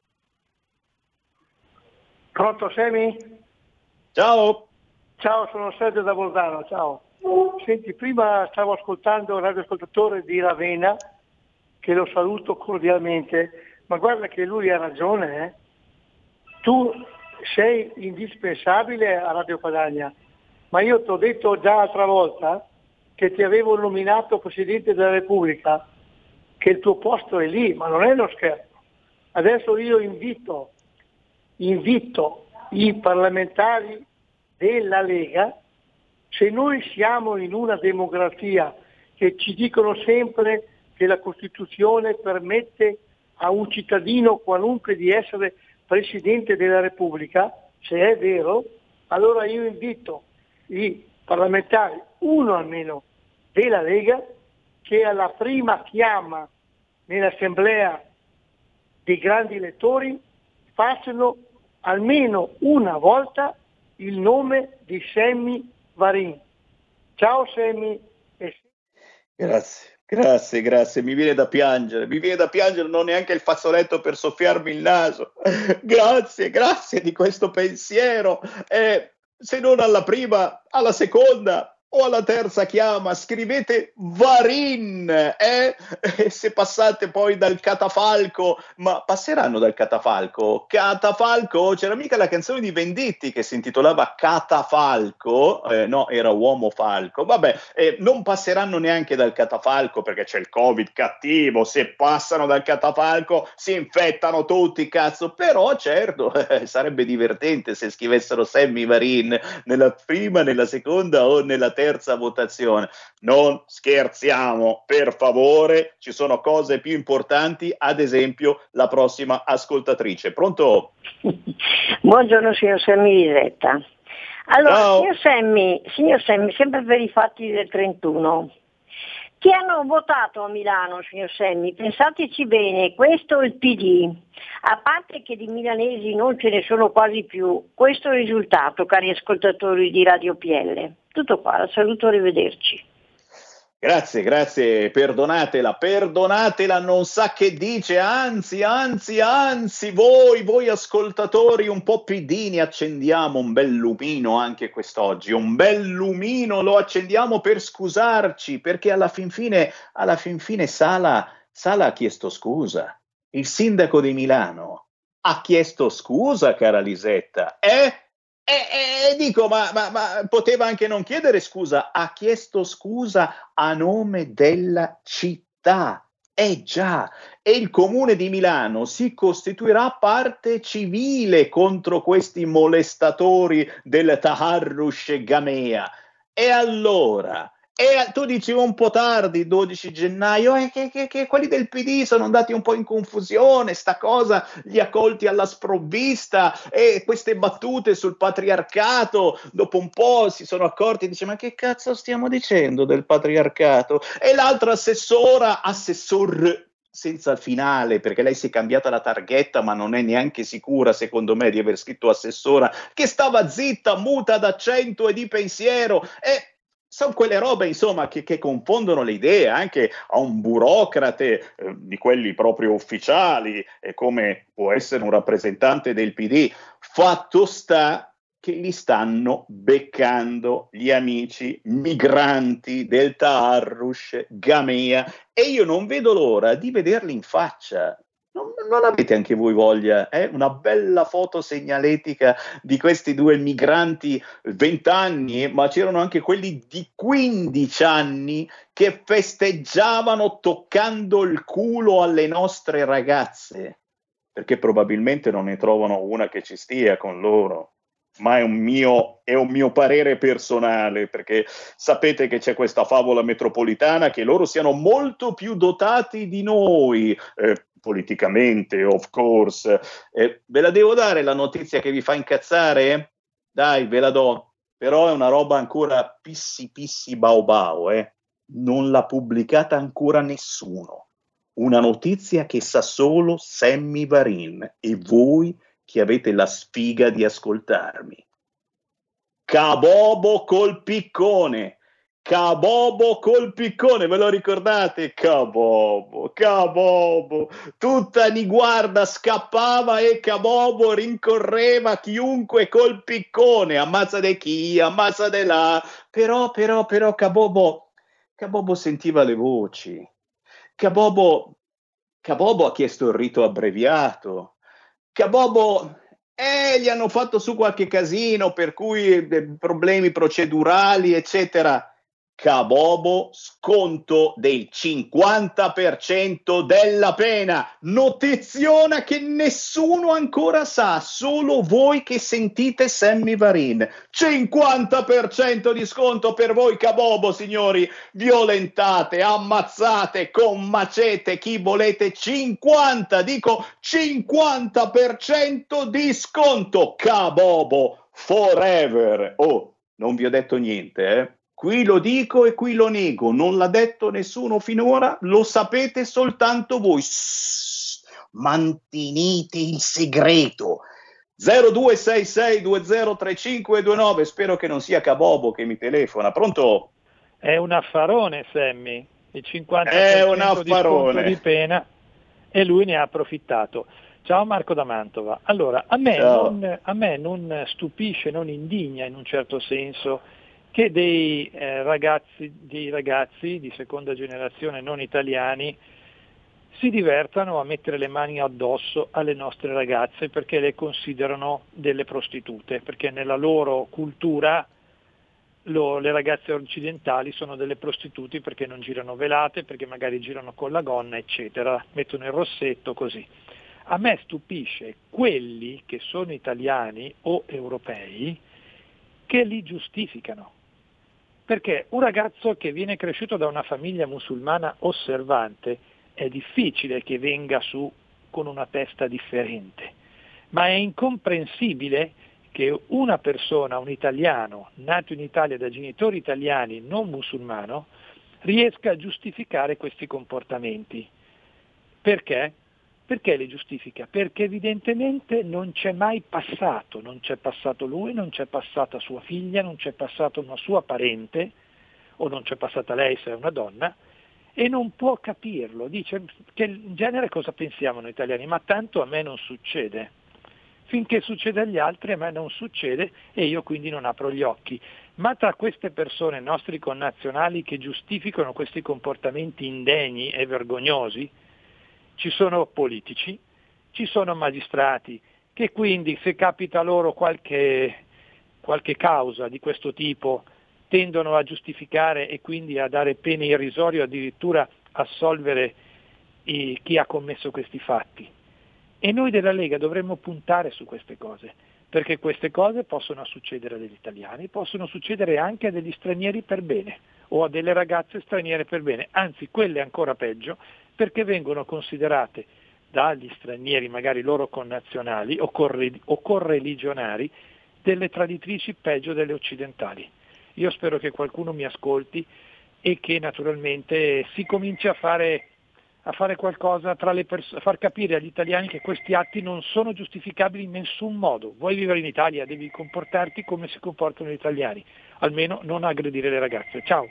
Pronto, Semi? Ciao. Ciao, sono Sergio da Bolzano, ciao. Senti, prima stavo ascoltando il radioascoltatore di Ravenna, che lo saluto cordialmente, ma guarda che lui ha ragione, eh? tu sei indispensabile a Radio Padania, ma io ti ho detto già l'altra volta che ti avevo nominato Presidente della Repubblica, che il tuo posto è lì, ma non è uno scherzo. Adesso io invito, invito i parlamentari della Lega se noi siamo in una democrazia che ci dicono sempre che la Costituzione permette a un cittadino qualunque di essere Presidente della Repubblica, se è vero, allora io invito i parlamentari, uno almeno della Lega, che alla prima chiama nell'assemblea dei grandi elettori facciano almeno una volta il nome di Semmi Varin. Ciao Semi. Grazie, grazie, grazie. Mi viene da piangere, mi viene da piangere, non neanche il fazzoletto per soffiarmi il naso. Grazie, grazie di questo pensiero. Eh, se non alla prima, alla seconda, o alla terza chiama, scrivete Varin, eh? E se passate poi dal catafalco, ma passeranno dal catafalco? Catafalco? C'era mica la canzone di Venditti che si intitolava Catafalco, eh, no, era Uomo Falco, vabbè, eh, non passeranno neanche dal catafalco perché c'è il Covid cattivo, se passano dal catafalco si infettano tutti, cazzo, però certo, sarebbe divertente se scrivessero Sammy Varin nella prima, nella seconda o nella terza votazione. Non scherziamo, per favore, ci sono cose più importanti, ad esempio la prossima ascoltatrice. Pronto? Buongiorno signor Semmi Lisetta. Allora, signor Semmi, signor Semmi, sempre per i fatti del 31. Chi hanno votato a Milano, signor Semmi? Pensateci bene, questo è il PD. A parte che di milanesi non ce ne sono quasi più, questo è il risultato, cari ascoltatori di Radio PL. Tutto qua, saluto, arrivederci. Grazie, grazie, perdonatela, perdonatela, non sa che dice, anzi, anzi, anzi, voi, voi ascoltatori un po' pidini, accendiamo un bel lumino anche quest'oggi, un bel lumino lo accendiamo per scusarci, perché alla fin fine, alla fin fine Sala, Sala ha chiesto scusa, il sindaco di Milano ha chiesto scusa, cara Lisetta, eh? E, e, dico, ma, ma, ma, poteva anche non chiedere scusa, ha chiesto scusa a nome della città. Eh già, e il comune di Milano si costituirà parte civile contro questi molestatori del Taharrush Gamea. E allora, E tu dici un po' tardi, 12 gennaio, eh, che, che, che, quelli del PD sono andati un po' in confusione, sta cosa li ha colti alla sprovvista e queste battute sul patriarcato, dopo un po' si sono accorti e dice ma che cazzo stiamo dicendo del patriarcato? E l'altra assessora, assessor senza finale, perché lei si è cambiata la targhetta, ma non è neanche sicura, secondo me, di aver scritto assessora, che stava zitta, muta d'accento e di pensiero. E sono quelle robe insomma che, che, confondono le idee anche a un burocrate eh, di quelli proprio ufficiali eh, come può essere un rappresentante del PD fatto sta che li stanno beccando gli amici migranti del Taarrush, Gamea e io non vedo l'ora di vederli in faccia non, non, avete anche voi voglia? Eh? Una bella foto segnaletica di questi due migranti, 20 anni, ma c'erano anche quelli di 15 anni che festeggiavano toccando il culo alle nostre ragazze, perché probabilmente non ne trovano una che ci stia con loro ma è un, mio, è un mio parere personale, perché sapete che c'è questa favola metropolitana che loro siano molto più dotati di noi, eh, politicamente, of course. Eh, ve la devo dare la notizia che vi fa incazzare? Dai, ve la do. Però è una roba ancora pissi pissi bao bao, eh. Non l'ha pubblicata ancora nessuno. Una notizia che sa solo Sammy Varin e voi che avete la sfiga di ascoltarmi. Cabobo col piccone Cabobo col piccone, ve lo ricordate? Cabobo, Cabobo, tutta Niguarda scappava e Cabobo rincorreva chiunque col piccone, ammazza de chi, ammazza de là, però, però, però Cabobo, Cabobo sentiva le voci, Cabobo, Cabobo ha chiesto il rito abbreviato, Cabobo eh, gli hanno fatto su qualche casino per cui eh, problemi procedurali, eccetera. Cabobo sconto del 50% della pena. Notiziona che nessuno ancora sa, solo voi che sentite Sammy Varin. 50% di sconto per voi Cabobo, signori. Violentate, ammazzate con macete chi volete 50, dico 50% di sconto. Cabobo forever. Oh, non vi ho detto niente, eh? Qui lo dico e qui lo nego, non l'ha detto nessuno finora, lo sapete soltanto voi. Shhh, mantenete il segreto. 0266203529, spero che non sia Cabobo che mi telefona. Pronto? È un affarone, Sammy. Il 50% È un affarone. di pena e lui ne ha approfittato. Ciao Marco da Mantova. Allora, a me, non, a me non stupisce, non indigna in un certo senso che dei, eh, ragazzi, dei ragazzi di seconda generazione non italiani si divertano a mettere le mani addosso alle nostre ragazze perché le considerano delle prostitute, perché nella loro cultura lo, le ragazze occidentali sono delle prostitute perché non girano velate, perché magari girano con la gonna, eccetera, mettono il rossetto così. A me stupisce quelli che sono italiani o europei che li giustificano. Perché un ragazzo che viene cresciuto da una famiglia musulmana osservante è difficile che venga su con una testa differente, ma è incomprensibile che una persona, un italiano, nato in Italia da genitori italiani non musulmano, riesca a giustificare questi comportamenti. Perché? Perché li giustifica? Perché evidentemente non c'è mai passato, non c'è passato lui, non c'è passata sua figlia, non c'è passata una sua parente, o non c'è passata lei se è una donna, e non può capirlo. Dice che in genere cosa pensiamo noi italiani? Ma tanto a me non succede. Finché succede agli altri a me non succede e io quindi non apro gli occhi. Ma tra queste persone, nostri connazionali, che giustificano questi comportamenti indegni e vergognosi, ci sono politici, ci sono magistrati che quindi se capita loro qualche, qualche causa di questo tipo tendono a giustificare e quindi a dare pene irrisorie o addirittura assolvere i, chi ha commesso questi fatti. E noi della Lega dovremmo puntare su queste cose, perché queste cose possono succedere agli italiani, possono succedere anche a degli stranieri per bene. o a delle ragazze straniere per bene, anzi quelle ancora peggio perché vengono considerate dagli stranieri, magari loro connazionali o, corre, o correligionari, delle traditrici peggio delle occidentali. Io spero che qualcuno mi ascolti e che naturalmente si cominci a fare, a fare qualcosa tra le persone, a far capire agli italiani che questi atti non sono giustificabili in nessun modo. Vuoi vivere in Italia, devi comportarti come si comportano gli italiani, almeno non aggredire le ragazze. Ciao.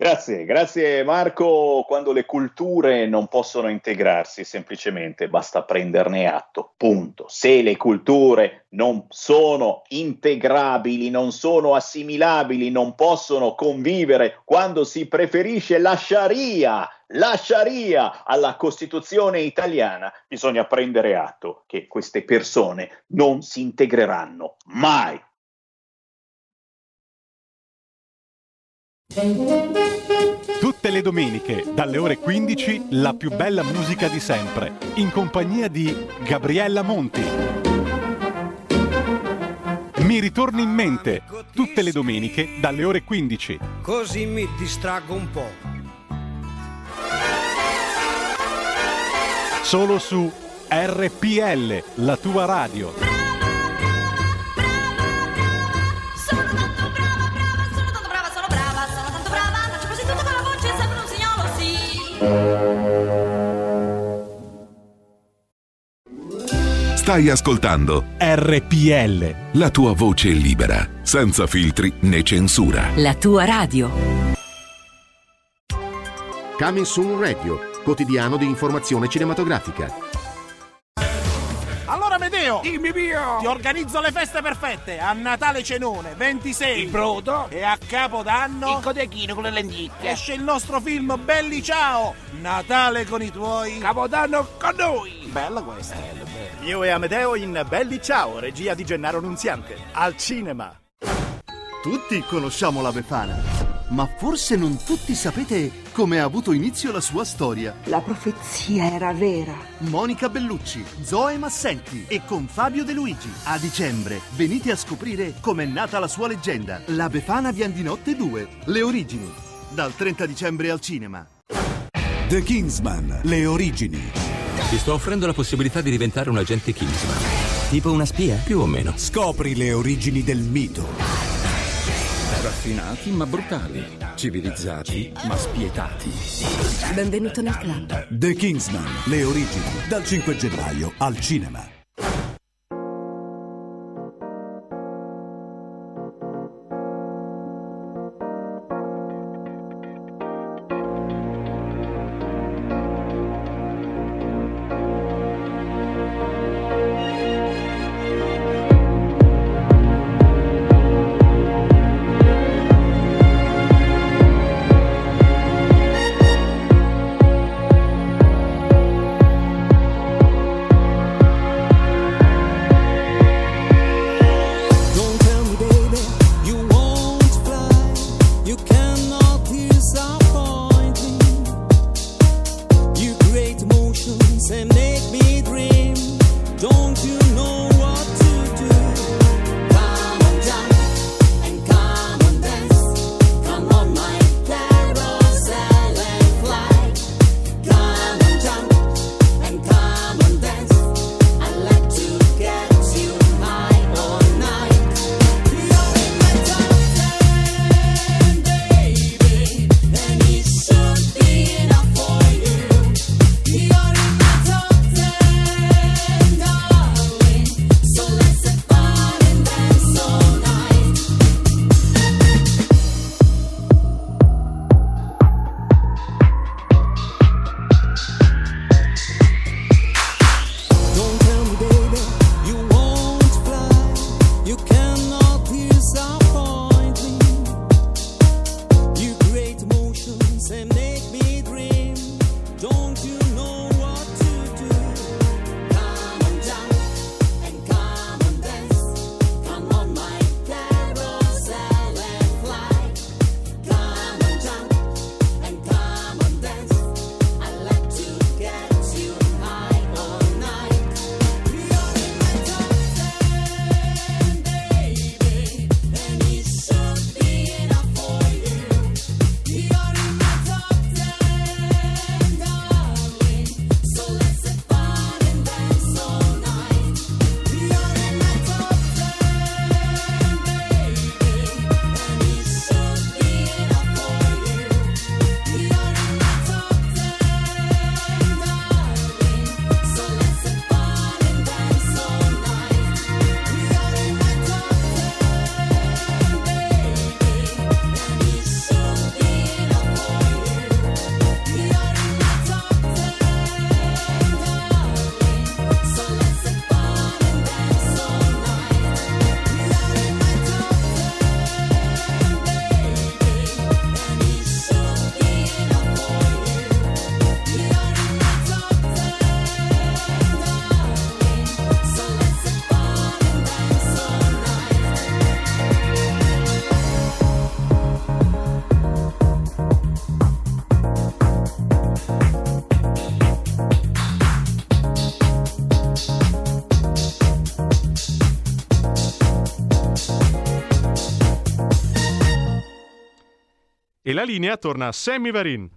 Grazie, grazie Marco. Quando le culture non possono integrarsi, semplicemente basta prenderne atto, punto. Se le culture non sono integrabili, non sono assimilabili, non possono convivere quando si preferisce la Sharia, la Sharia alla Costituzione italiana, bisogna prendere atto che queste persone non si integreranno mai. Tutte le domeniche, dalle ore 15, la più bella musica di sempre, in compagnia di Gabriella Monti. Mi ritorni in mente, tutte le domeniche, dalle ore 15. Così mi distraggo un po'. Solo su RPL, la tua radio. Stai ascoltando RPL. La tua voce libera, senza filtri né censura. La tua radio. Coming Soon Radio, quotidiano di informazione cinematografica. Dimmi mio, ti organizzo le feste perfette. A Natale cenone, 26. Il brodo. E a Capodanno. Il codechino con le lenticchie. Esce il nostro film Belli Ciao. Natale con i tuoi. Capodanno con noi. Bella questa. Bello, bello. Io e Amedeo in Belli Ciao, regia di Gennaro Nunziante. Al cinema. Tutti conosciamo la Befana, ma forse non tutti sapete come ha avuto inizio la sua storia. La profezia era vera. Monica Bellucci, Zoe Massenti e con Fabio De Luigi. A dicembre venite a scoprire com'è nata la sua leggenda. La Befana Viandinotte 2, le origini. Dal 30 dicembre al cinema. The Kingsman, le origini. Ti sto offrendo la possibilità di diventare un agente Kingsman. Tipo una spia? Più o meno. Scopri le origini del mito. Raffinati ma brutali. Civilizzati ma spietati. Benvenuto nel club. The Kingsman, le origini. Dal 5 gennaio al cinema. E la linea torna a Sammy Varin.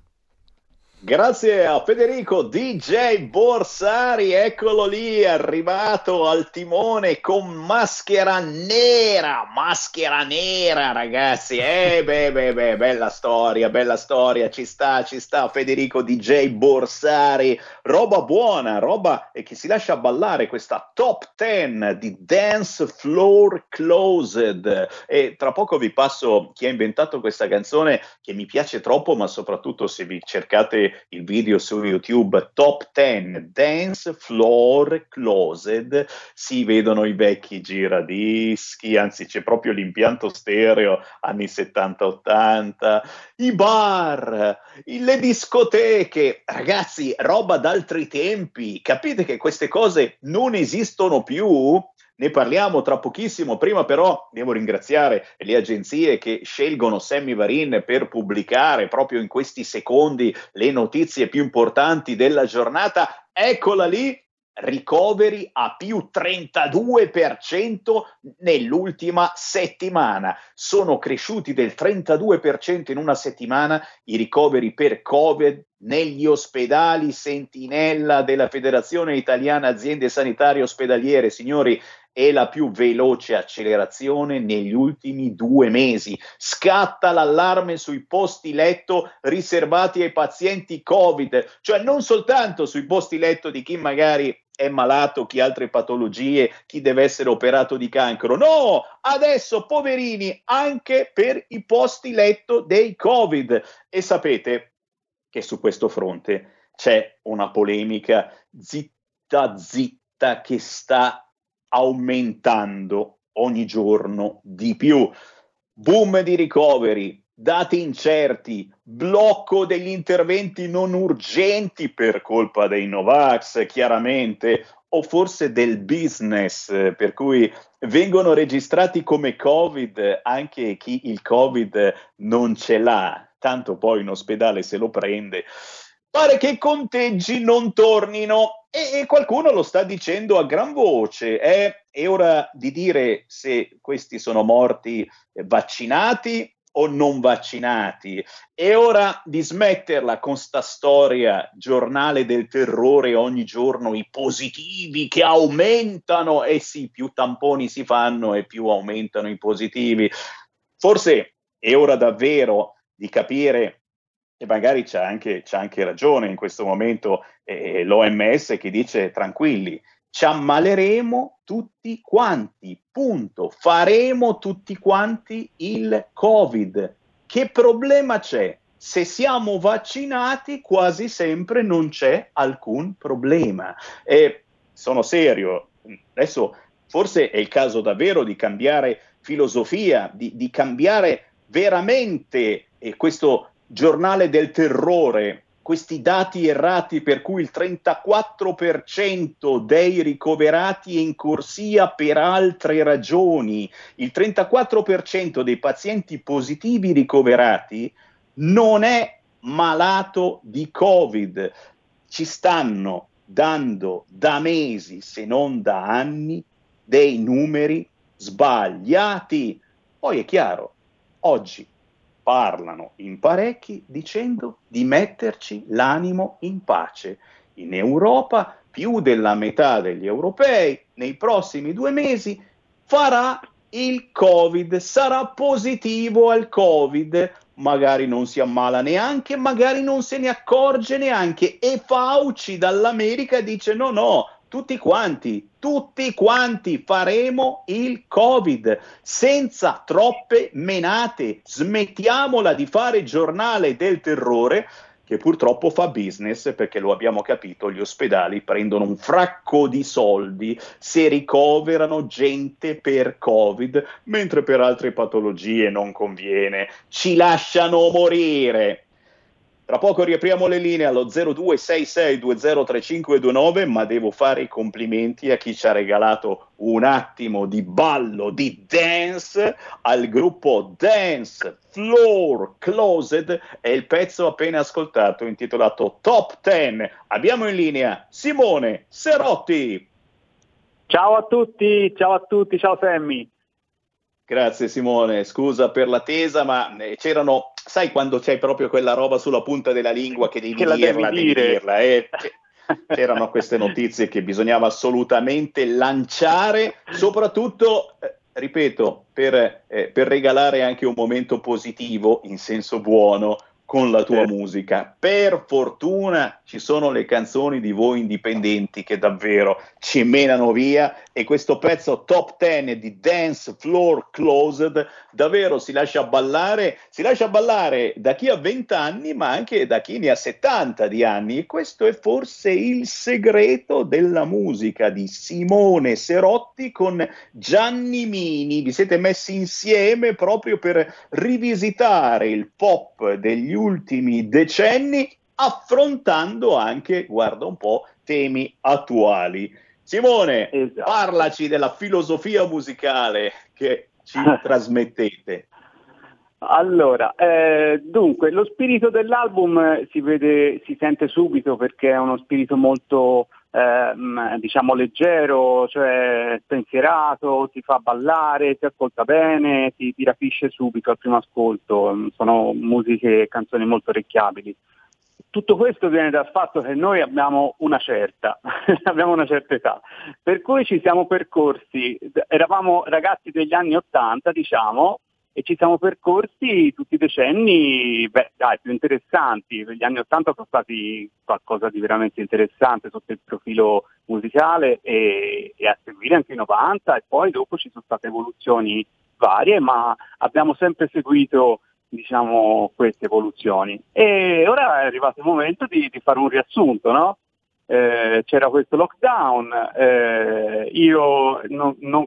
Grazie a Federico DJ Borsari, eccolo lì, arrivato al timone con maschera nera, maschera nera ragazzi, eh beh beh beh, bella storia, bella storia, ci sta, ci sta Federico DJ Borsari, roba buona, roba che si lascia ballare questa top 10 di Dance Floor Closed. E tra poco vi passo chi ha inventato questa canzone che mi piace troppo, ma soprattutto se vi cercate il video su YouTube Top 10 Dance Floor Closed, si vedono i vecchi giradischi, anzi c'è proprio l'impianto stereo anni 70-80, i bar, le discoteche, ragazzi, roba d'altri tempi, capite che queste cose non esistono più? Ne parliamo tra pochissimo, prima però devo ringraziare le agenzie che scelgono Sammy Varin per pubblicare proprio in questi secondi le notizie più importanti della giornata. Eccola lì, ricoveri a più 32% nell'ultima settimana. Sono cresciuti del 32% in una settimana i ricoveri per Covid negli ospedali sentinella della Federazione Italiana Aziende Sanitarie Ospedaliere. Signori, è la più veloce accelerazione negli ultimi due mesi. Scatta l'allarme sui posti letto riservati ai pazienti Covid, cioè non soltanto sui posti letto di chi magari è malato, chi ha altre patologie, chi deve essere operato di cancro. No, adesso poverini anche per i posti letto dei Covid. E sapete che su questo fronte c'è una polemica zitta zitta che sta aumentando ogni giorno di più. Boom di ricoveri, dati incerti, blocco degli interventi non urgenti per colpa dei Novax, chiaramente, o forse del business, per cui vengono registrati come Covid anche chi il Covid non ce l'ha, tanto poi in ospedale se lo prende. Pare che i conteggi non tornino e, e qualcuno lo sta dicendo a gran voce. Eh? È ora di dire se questi sono morti vaccinati o non vaccinati. È ora di smetterla con sta storia giornale del terrore ogni giorno, i positivi che aumentano, e eh sì, più tamponi si fanno e più aumentano i positivi. Forse è ora davvero di capire e magari c'è anche, c'è anche ragione in questo momento eh, l'OMS che dice tranquilli, ci ammaleremo tutti quanti, punto. Faremo tutti quanti il Covid. Che problema c'è? Se siamo vaccinati quasi sempre non c'è alcun problema. E sono serio, adesso forse è il caso davvero di cambiare filosofia, di, di cambiare veramente eh, questo giornale del terrore questi dati errati per cui il 34% dei ricoverati è in corsia per altre ragioni, il 34% dei pazienti positivi ricoverati non è malato di Covid. Ci stanno dando da mesi, se non da anni, dei numeri sbagliati. Poi è chiaro, oggi parlano in parecchi dicendo di metterci l'animo in pace. In Europa più della metà degli europei nei prossimi due mesi farà il Covid, sarà positivo al Covid, magari non si ammala neanche, magari non se ne accorge neanche e Fauci dall'America dice no, no, tutti quanti, tutti quanti faremo il Covid senza troppe menate. Smettiamola di fare giornale del terrore che purtroppo fa business perché lo abbiamo capito, gli ospedali prendono un fracco di soldi se ricoverano gente per Covid, mentre per altre patologie non conviene, ci lasciano morire. Tra poco riapriamo le linee allo 0266203529, ma devo fare i complimenti a chi ci ha regalato un attimo di ballo, di dance al gruppo Dance Floor Closed e il pezzo appena ascoltato intitolato Top 10. Abbiamo in linea Simone Serotti. Ciao a tutti, ciao a tutti, ciao Sammy. Grazie Simone, scusa per l'attesa, ma eh, c'erano sai quando c'hai proprio quella roba sulla punta della lingua che devi Che la dirla, devi devi dire. dirla. eh. C'erano queste notizie che bisognava assolutamente lanciare, soprattutto, eh, ripeto, per, eh, per regalare anche un momento positivo in senso buono con la tua musica. Per fortuna ci sono le canzoni di voi indipendenti che davvero ci menano via e questo pezzo top 10 di Dance Floor Closed davvero si lascia ballare, si lascia ballare da chi ha 20 anni ma anche da chi ne ha 70 di anni e questo è forse il segreto della musica di Simone Serotti con Gianni Mini. Vi siete messi insieme proprio per rivisitare il pop degli ultimi decenni affrontando anche, guarda un po', temi attuali. Simone, parlaci della filosofia musicale che ci trasmettete. Allora, eh, dunque, lo spirito dell'album si vede, si sente subito perché è uno spirito molto, ehm, diciamo, leggero, cioè spensierato, ti fa ballare, ti ascolta bene, ti, ti rapisce subito al primo ascolto, sono musiche e canzoni molto orecchiabili. Tutto questo viene dal fatto che noi abbiamo una certa, abbiamo una certa età, per cui ci siamo percorsi, eravamo ragazzi degli anni Ottanta, diciamo, e ci siamo percorsi tutti i decenni, beh, dai, più interessanti. Gli anni Ottanta sono stati qualcosa di veramente interessante sotto il profilo musicale e, e a seguire anche i 90 e poi dopo ci sono state evoluzioni varie, ma abbiamo sempre seguito diciamo, queste evoluzioni. E ora è arrivato il momento di, di fare un riassunto, no? Eh, c'era questo lockdown, eh, io non, non-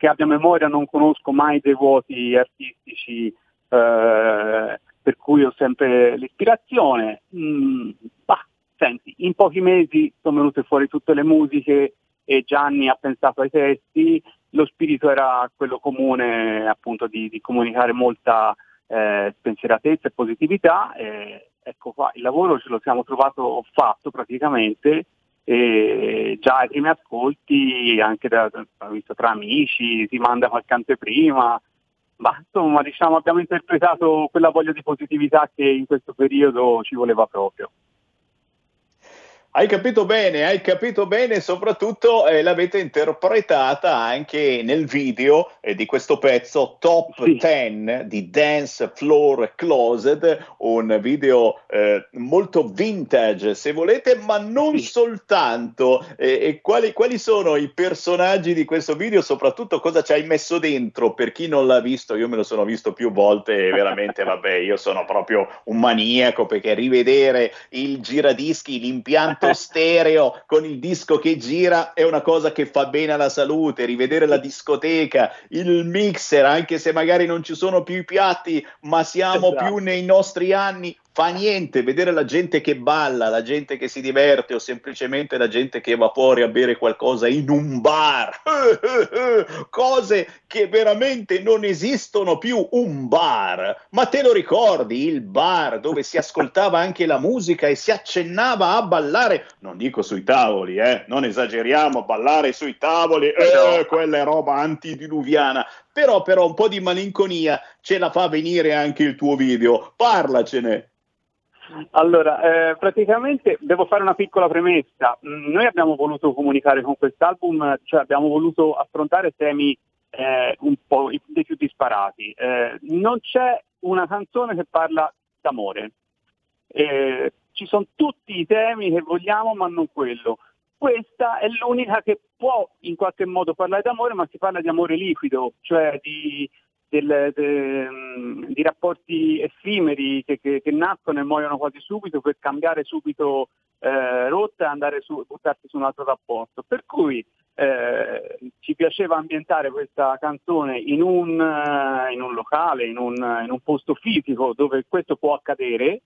che abbia memoria non conosco mai dei vuoti artistici eh, per cui ho sempre l'ispirazione. Mm, bah, senti, in pochi mesi sono venute fuori tutte le musiche e Gianni ha pensato ai testi, lo spirito era quello comune appunto di, di comunicare molta eh, spensieratezza e positività. e ecco qua, il lavoro ce lo siamo trovato fatto praticamente e già ai primi ascolti, anche da, tra amici, si manda qualche anteprima, ma insomma diciamo abbiamo interpretato quella voglia di positività che in questo periodo ci voleva proprio. Hai capito bene, hai capito bene, soprattutto eh, l'avete interpretata anche nel video eh, di questo pezzo Top 10 di Dance Floor Closet, un video eh, molto vintage se volete, ma non soltanto. Eh, e quali, quali sono i personaggi di questo video, soprattutto cosa ci hai messo dentro? Per chi non l'ha visto, io me lo sono visto più volte e veramente, vabbè, io sono proprio un maniaco perché rivedere il giradischi, l'impianto stereo con il disco che gira è una cosa che fa bene alla salute, rivedere la discoteca, il mixer, anche se magari non ci sono più i piatti, ma siamo Esatto. più nei nostri anni. Fa niente, vedere la gente che balla, la gente che si diverte o semplicemente la gente che va fuori a bere qualcosa in un bar. Cose che veramente non esistono più. Un bar. Ma te lo ricordi il bar dove si ascoltava anche la musica e si accennava a ballare? Non dico sui tavoli, eh, non esageriamo, ballare sui tavoli, eh, quella è roba antidiluviana. Però, però, un po' di malinconia ce la fa venire anche il tuo video. Parlacene. Allora, eh, praticamente devo fare una piccola premessa. Mm, Noi abbiamo voluto comunicare con quest'album, cioè abbiamo voluto affrontare temi eh, un po' dei più disparati. Eh, non c'è una canzone che parla d'amore. Eh, ci sono tutti i temi che vogliamo, ma non quello. Questa è l'unica che può in qualche modo parlare d'amore, ma si parla di amore liquido, cioè di, del- de- mm, di rapporti effimeri che, che- che nascono e muoiono quasi subito per cambiare subito eh, rotta e andare su, buttarsi su un altro rapporto. Per cui eh, ci piaceva ambientare questa canzone in un, eh, in un locale, in un, in un posto fisico dove questo può accadere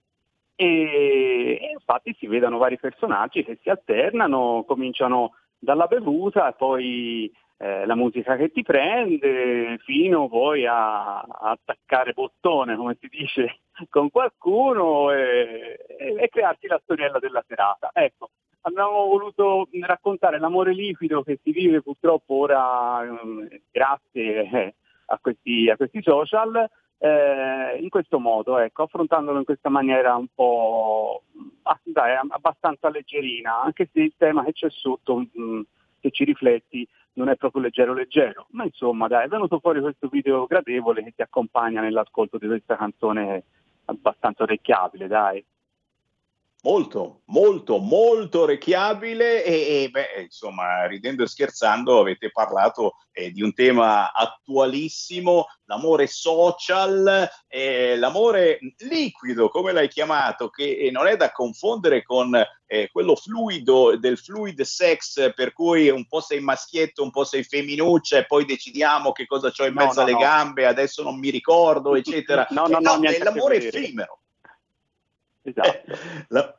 e, e infatti si vedono vari personaggi che si alternano, cominciano dalla bevuta poi eh, la musica che ti prende fino poi a, a attaccare bottone, come si dice, con qualcuno e, e- e crearsi la storiella della serata. Ecco, abbiamo voluto raccontare l'amore liquido che si vive purtroppo ora, ehm, grazie eh, a questi, a questi social, eh, in questo modo, ecco, affrontandolo in questa maniera un po' ah, dai, abbastanza leggerina, anche se il tema che c'è sotto, mh, mm, che ci rifletti, non è proprio leggero leggero, ma insomma dai, è venuto fuori questo video gradevole che ti accompagna nell'ascolto di questa canzone abbastanza orecchiabile, dai molto, molto, molto orecchiabile e, e beh, insomma, ridendo e scherzando avete parlato eh, di un tema attualissimo, l'amore social, eh, l'amore liquido, come l'hai chiamato, che eh, non è da confondere con eh, quello fluido del fluid sex, per cui un po' sei maschietto, un po' sei femminuccia e poi decidiamo che cosa ho in mezzo no, alle no. gambe, adesso non mi ricordo, eccetera. No, no, no, no è l'amore effimero. Esatto. La,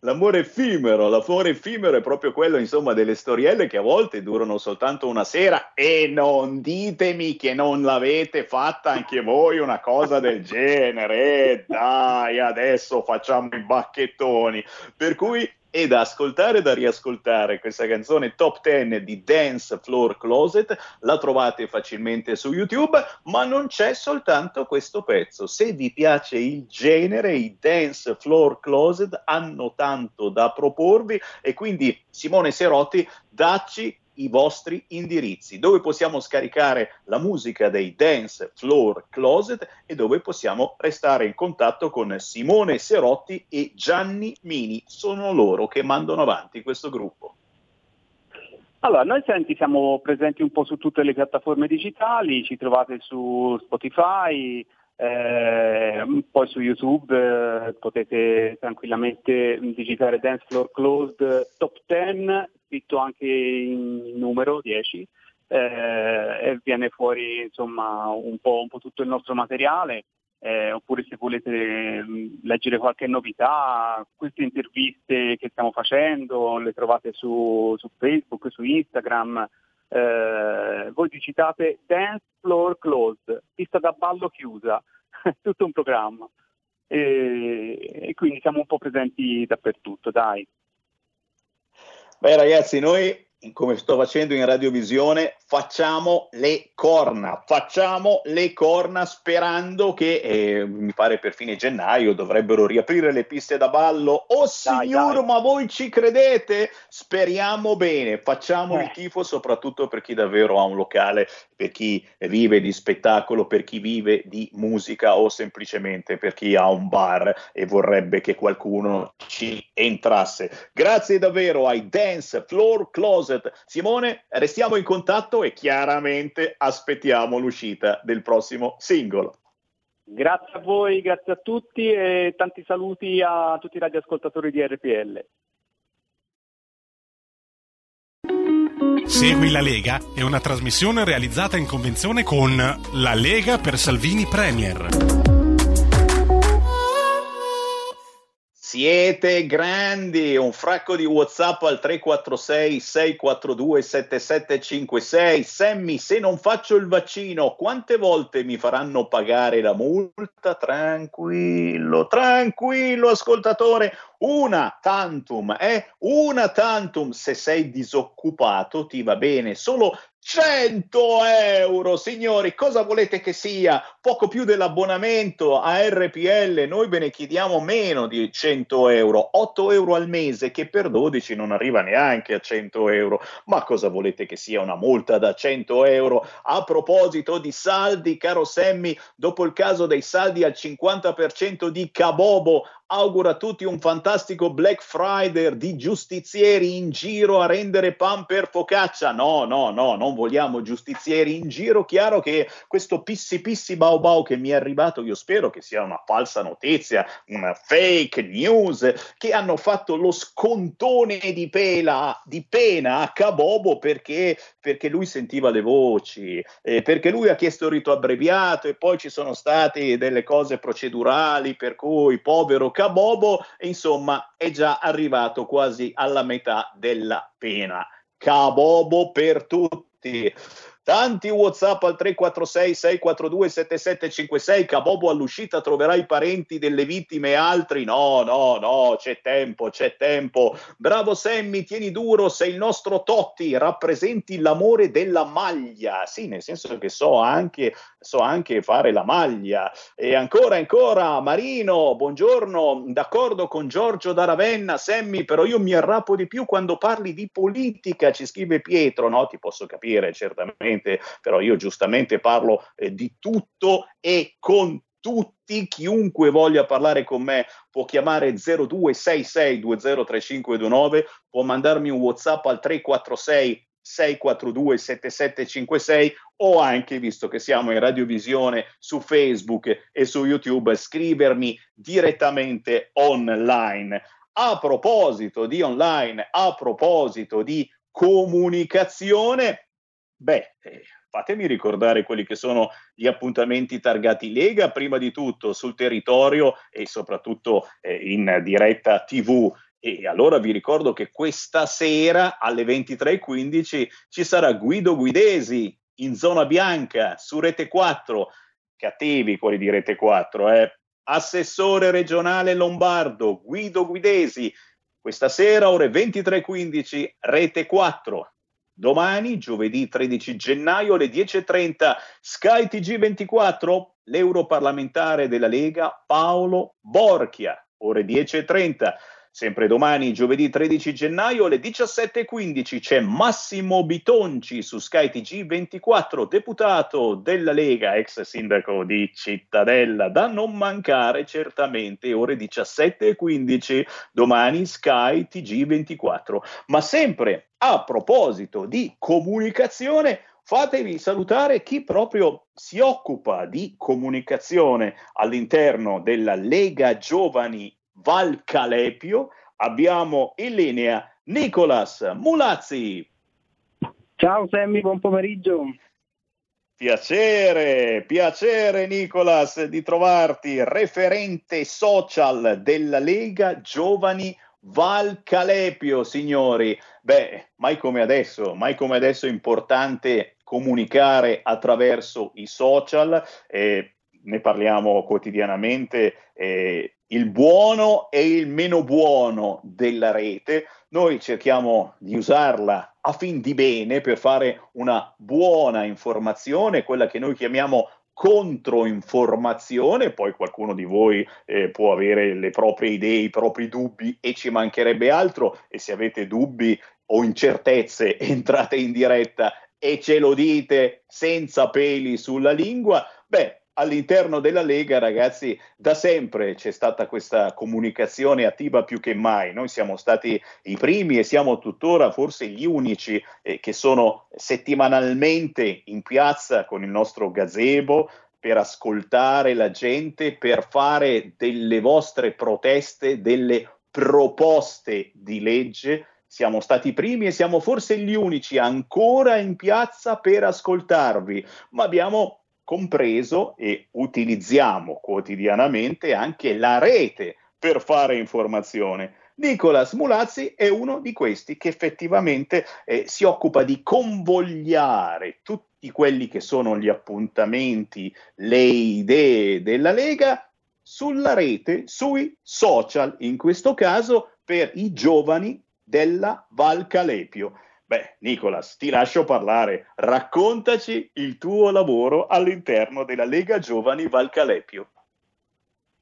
l'amore effimero, l'amore effimero è proprio quello, insomma, delle storielle che a volte durano soltanto una sera e non ditemi che non l'avete fatta anche voi una cosa del genere. Eh, dai, adesso facciamo i bacchettoni. Per cui e da ascoltare e da riascoltare questa canzone top 10 di Dance Floor Closet la trovate facilmente su YouTube ma non c'è soltanto questo pezzo. Se vi piace il genere i Dance Floor Closet hanno tanto da proporvi e quindi Simone Serotti dacci i vostri indirizzi, dove possiamo scaricare la musica dei Dance Floor Closet e dove possiamo restare in contatto con Simone Serotti e Gianni Mini. Sono loro che mandano avanti questo gruppo. Allora, noi senti, siamo presenti un po' su tutte le piattaforme digitali, ci trovate su Spotify, eh, poi su YouTube eh, potete tranquillamente digitare Dance Floor Closed Top 10 scritto anche in numero 10 eh, e viene fuori insomma un po', un po tutto il nostro materiale. Eh, oppure se volete mm, leggere qualche novità, queste interviste che stiamo facendo le trovate su, su Facebook, su Instagram. Eh, voi digitate Dance Floor Closed, pista da ballo chiusa, tutto un programma. E, e quindi siamo un po' presenti dappertutto, dai. Beh ragazzi, noi come sto facendo in radiovisione, facciamo le corna, facciamo le corna sperando che, eh, mi pare per fine gennaio, dovrebbero riaprire le piste da ballo. Oh signor, ma voi ci credete? Speriamo bene, facciamo eh. il tifo soprattutto per chi davvero ha un locale, per chi vive di spettacolo, per chi vive di musica o semplicemente per chi ha un bar e vorrebbe che qualcuno ci entrasse. Grazie davvero ai Dance Floor Close Closet. Simone, restiamo in contatto e chiaramente aspettiamo l'uscita del prossimo singolo. Grazie a voi, grazie a tutti e tanti saluti a tutti i radioascoltatori di RPL. Segui la Lega è una trasmissione realizzata in convenzione con La Lega per Salvini Premier. Siete grandi, un fracco di WhatsApp al 346 642 7756. Sammy, se non faccio il vaccino, quante volte mi faranno pagare la multa? Tranquillo, tranquillo ascoltatore, una tantum, eh? Una tantum se sei disoccupato ti va bene, solo 100 euro, signori, cosa volete che sia? Poco più dell'abbonamento a RPL, noi ve ne chiediamo meno di 100 euro, 8 euro al mese, che per 12 non arriva neanche a 100 euro. Ma cosa volete che sia una multa da 100 euro? A proposito di saldi, caro Sammy, dopo il caso dei saldi al 50% di Cabobo, auguro a tutti un fantastico Black Friday di giustizieri in giro a rendere pan per focaccia. No, no, no, non vogliamo giustizieri in giro. Chiaro che questo pissi pissi bau bau che mi è arrivato, io spero che sia una falsa notizia, una fake news, che hanno fatto lo scontone di, pela, di pena a Cabobo perché, perché lui sentiva le voci, eh, perché lui ha chiesto il rito abbreviato e poi ci sono state delle cose procedurali per cui povero Cabobo, insomma, è già arrivato quasi alla metà della pena. Cabobo per tutti. Tanti WhatsApp al 346 642 7756. Cabobo all'uscita troverai parenti delle vittime e altri. No, no, no, c'è tempo, c'è tempo. Bravo Sammy, tieni duro, sei il nostro Totti, rappresenti l'amore della maglia. Sì, nel senso che so anche, so anche fare la maglia. E ancora, ancora, Marino, buongiorno. D'accordo con Giorgio da Ravenna, Sammy, però io mi arrappo di più quando parli di politica, ci scrive Pietro. No, ti posso capire, certamente giustamente, però io giustamente parlo eh, di tutto e con tutti, chiunque voglia parlare con me può chiamare 0266203529, può mandarmi un WhatsApp al 346 642 7756 o anche, visto che siamo in radiovisione su Facebook e su YouTube, scrivermi direttamente online. A proposito di online, a proposito di comunicazione, Beh, eh, fatemi ricordare quelli che sono gli appuntamenti targati Lega, prima di tutto sul territorio e soprattutto eh, in diretta TV. E allora vi ricordo che questa sera alle 23.15 ci sarà Guido Guidesi in zona bianca su Rete 4. Cattivi quelli di Rete 4, eh. Assessore regionale Lombardo, Guido Guidesi. Questa sera ore 23.15 Rete 4. Domani, giovedì 13 gennaio alle 10.30, Sky TG24, l'europarlamentare della Lega Paolo Borchia, ore 10.30. Sempre domani, giovedì 13 gennaio alle 17.15 c'è Massimo Bitonci su Sky TG24, deputato della Lega, ex sindaco di Cittadella, da non mancare certamente ore 17.15 domani Sky TG24. Ma sempre a proposito di comunicazione, fatevi salutare chi proprio si occupa di comunicazione all'interno della Lega Giovani Val Calepio abbiamo in linea Nicolas Mulazzi. Ciao Sammy, buon pomeriggio. Piacere, piacere Nicolas di trovarti, referente social della Lega Giovani Val Calepio, signori. Beh, mai come adesso, mai come adesso è importante comunicare attraverso i social, eh, ne parliamo quotidianamente. Eh, il buono e il meno buono della rete, noi cerchiamo di usarla a fin di bene per fare una buona informazione, quella che noi chiamiamo controinformazione, poi qualcuno di voi eh, può avere le proprie idee, i propri dubbi e ci mancherebbe altro. E se avete dubbi o incertezze entrate in diretta e ce lo dite senza peli sulla lingua, beh, all'interno della Lega, ragazzi, da sempre c'è stata questa comunicazione attiva più che mai. Noi siamo stati i primi e siamo tuttora forse gli unici eh, che sono settimanalmente in piazza con il nostro gazebo per ascoltare la gente, per fare delle vostre proteste, delle proposte di legge. Siamo stati i primi e siamo forse gli unici ancora in piazza per ascoltarvi, ma abbiamo compreso e utilizziamo quotidianamente anche la rete per fare informazione. Nicolas Mulazzi è uno di questi che effettivamente eh, si occupa di convogliare tutti quelli che sono gli appuntamenti, le idee della Lega sulla rete, sui social, in questo caso per i giovani della Val Calepio. Beh, Nicolas, ti lascio parlare. Raccontaci il tuo lavoro all'interno della Lega Giovani Valcalepio.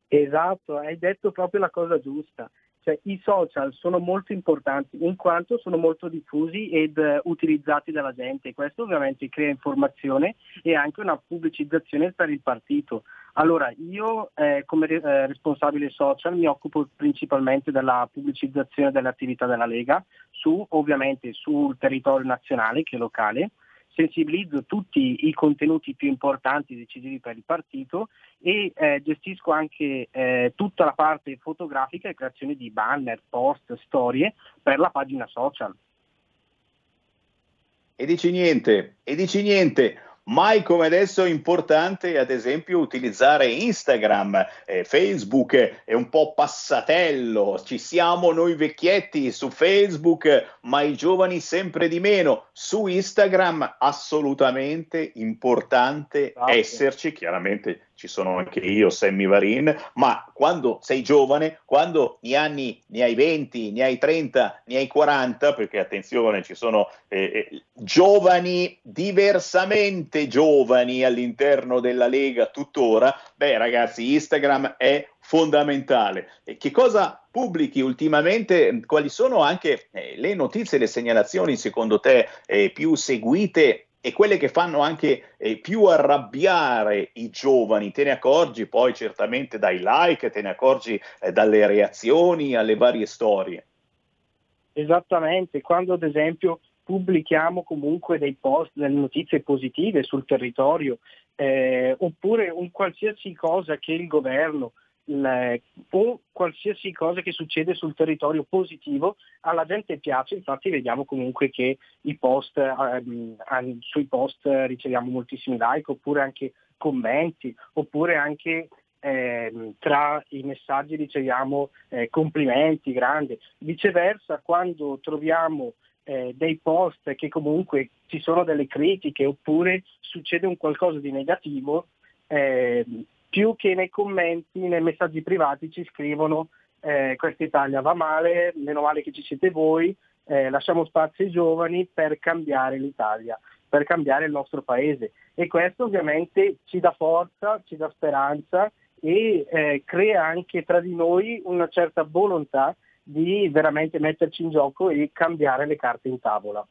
Esatto, hai detto proprio la cosa giusta. Cioè, I social sono molto importanti in quanto sono molto diffusi ed uh, utilizzati dalla gente. Questo ovviamente crea informazione e anche una pubblicizzazione per il partito. Allora, io eh, come eh, responsabile social mi occupo principalmente della pubblicizzazione delle attività della Lega, su, ovviamente sul territorio nazionale che locale, sensibilizzo tutti i contenuti più importanti decisivi per il partito e eh, gestisco anche eh, tutta la parte fotografica e creazione di banner, post, storie per la pagina social. E dici niente, e dici niente, mai come adesso è importante ad esempio utilizzare Instagram, eh, Facebook è un po' passatello, ci siamo noi vecchietti su Facebook, ma i giovani sempre di meno. Su Instagram assolutamente importante Grazie. esserci, chiaramente ci sono anche io, Sammy Varin, ma quando sei giovane, quando ne, anni, ne hai 20, ne hai 30, ne hai 40, perché attenzione, ci sono eh, eh, giovani diversamente giovani all'interno della Lega tuttora, beh ragazzi, Instagram è fondamentale. E che cosa pubblichi ultimamente? Quali sono anche eh, le notizie, le segnalazioni secondo te eh, più seguite e quelle che fanno anche eh, più arrabbiare i giovani, te ne accorgi poi certamente dai like, te ne accorgi eh, dalle reazioni alle varie storie. Esattamente, quando ad esempio pubblichiamo comunque dei post, delle notizie positive sul territorio, eh, oppure un qualsiasi cosa che il governo il, o qualsiasi cosa che succede sul territorio positivo alla gente piace, infatti vediamo comunque che i post, ehm, sui post riceviamo moltissimi like oppure anche commenti oppure anche eh, tra i messaggi riceviamo eh, complimenti grandi. Viceversa, quando troviamo eh, dei post che comunque ci sono delle critiche oppure succede un qualcosa di negativo, eh, più che nei commenti, nei messaggi privati ci scrivono eh, questa Italia va male, meno male che ci siete voi, eh, lasciamo spazio ai giovani per cambiare l'Italia, per cambiare il nostro paese. E questo ovviamente ci dà forza, ci dà speranza e eh, crea anche tra di noi una certa volontà di veramente metterci in gioco e cambiare le carte in tavola.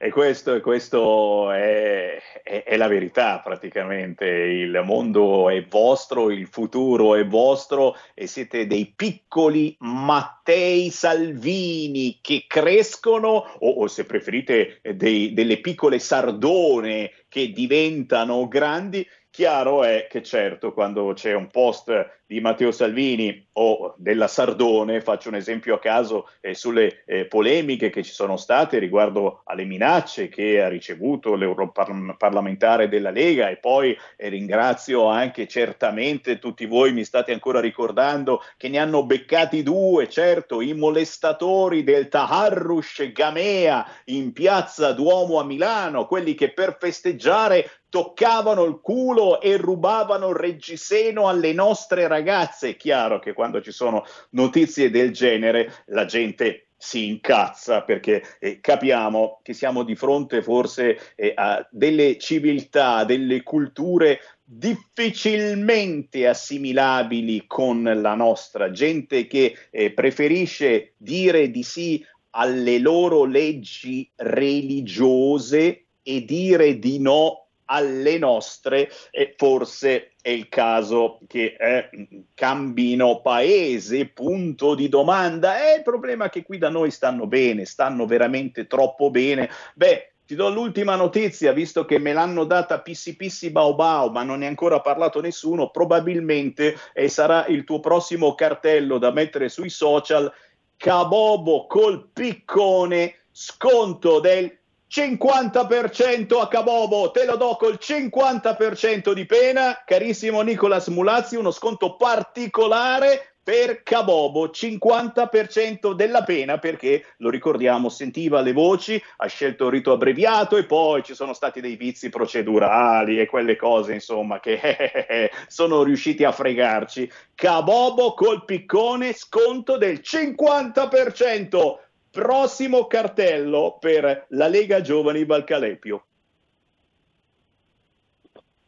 E questo, e questo è, è, è, la verità praticamente, il mondo è vostro, il futuro è vostro e siete dei piccoli Mattei Salvini che crescono o, o se preferite dei, delle piccole Sardone che diventano grandi Chiaro è che certo quando c'è un post di Matteo Salvini o della Sardone, faccio un esempio a caso eh, sulle eh, polemiche che ci sono state riguardo alle minacce che ha ricevuto l'europarlamentare della Lega e poi eh, ringrazio anche certamente tutti voi mi state ancora ricordando che ne hanno beccati due, certo, i molestatori del Taharrush Gamea in piazza Duomo a Milano, quelli che per festeggiare toccavano il culo e rubavano il reggiseno alle nostre ragazze. È chiaro che quando ci sono notizie del genere la gente si incazza perché eh, capiamo che siamo di fronte forse eh, a delle civiltà, delle culture difficilmente assimilabili con la nostra, gente che eh, preferisce dire di sì alle loro leggi religiose e dire di no alle nostre e forse è il caso che eh, cambino paese, punto di domanda. È il problema che qui da noi stanno bene, stanno veramente troppo bene. Beh, ti do l'ultima notizia, visto che me l'hanno data pissi pissi bao bao, ma non ne ha ancora parlato nessuno, probabilmente eh, sarà il tuo prossimo cartello da mettere sui social. Cabobo col piccone, sconto del 50% a Cabobo, te lo do col 50% di pena, carissimo Nicolas Mulazzi, uno sconto particolare per Cabobo, 50% della pena perché, lo ricordiamo, sentiva le voci, ha scelto il rito abbreviato e poi ci sono stati dei vizi procedurali e quelle cose, insomma, che eh, eh, sono riusciti a fregarci. Cabobo col piccone, sconto del 50% prossimo cartello per la Lega Giovani Valcalepio.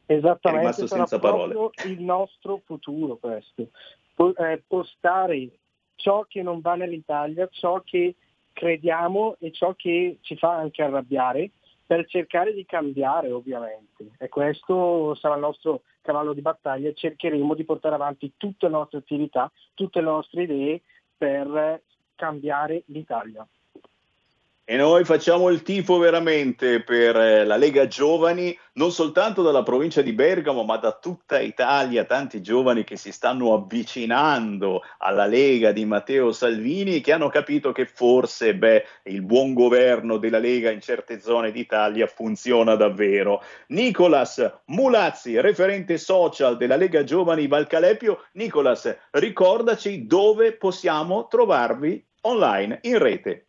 Esattamente, sarà senza proprio il nostro futuro questo. Eh, postare ciò che non va nell'Italia, ciò che crediamo e ciò che ci fa anche arrabbiare per cercare di cambiare ovviamente. E questo sarà il nostro cavallo di battaglia, cercheremo di portare avanti tutte le nostre attività, tutte le nostre idee per cambiare l'Italia. E noi facciamo il tifo veramente per eh, la Lega Giovani, non soltanto dalla provincia di Bergamo, ma da tutta Italia, tanti giovani che si stanno avvicinando alla Lega di Matteo Salvini e che hanno capito che forse beh, il buon governo della Lega in certe zone d'Italia funziona davvero. Nicolas Mulazzi, referente social della Lega Giovani Valcalepio. Nicolas, ricordaci dove possiamo trovarvi online, in rete.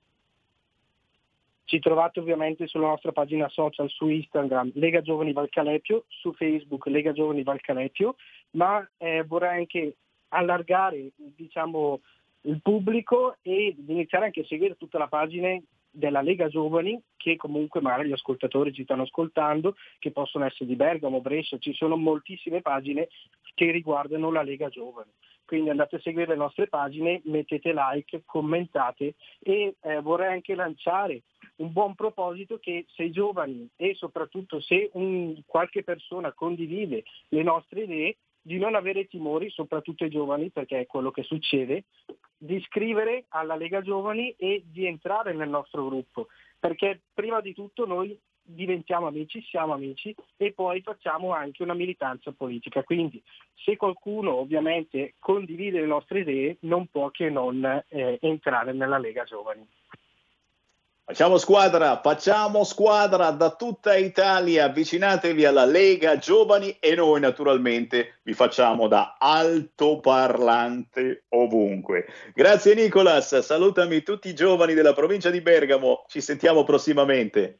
Ci trovate ovviamente sulla nostra pagina social su Instagram Lega Giovani Valcalepio, su Facebook Lega Giovani Valcalepio, ma eh, vorrei anche allargare diciamo, il pubblico e iniziare anche a seguire tutta la pagina della Lega Giovani che comunque magari gli ascoltatori ci stanno ascoltando, che possono essere di Bergamo, Brescia, ci sono moltissime pagine che riguardano la Lega Giovani. Quindi andate a seguire le nostre pagine, mettete like, commentate e eh, vorrei anche lanciare un buon proposito che se i giovani e soprattutto se un, qualche persona condivide le nostre idee, di non avere timori, soprattutto i giovani, perché è quello che succede, di iscrivere alla Lega Giovani e di entrare nel nostro gruppo, perché prima di tutto noi diventiamo amici, siamo amici e poi facciamo anche una militanza politica. Quindi se qualcuno ovviamente condivide le nostre idee non può che non eh, entrare nella Lega Giovani. Facciamo squadra, facciamo squadra da tutta Italia, avvicinatevi alla Lega Giovani e noi naturalmente vi facciamo da altoparlante ovunque. Grazie Nicolas, salutami tutti i giovani della provincia di Bergamo, ci sentiamo prossimamente.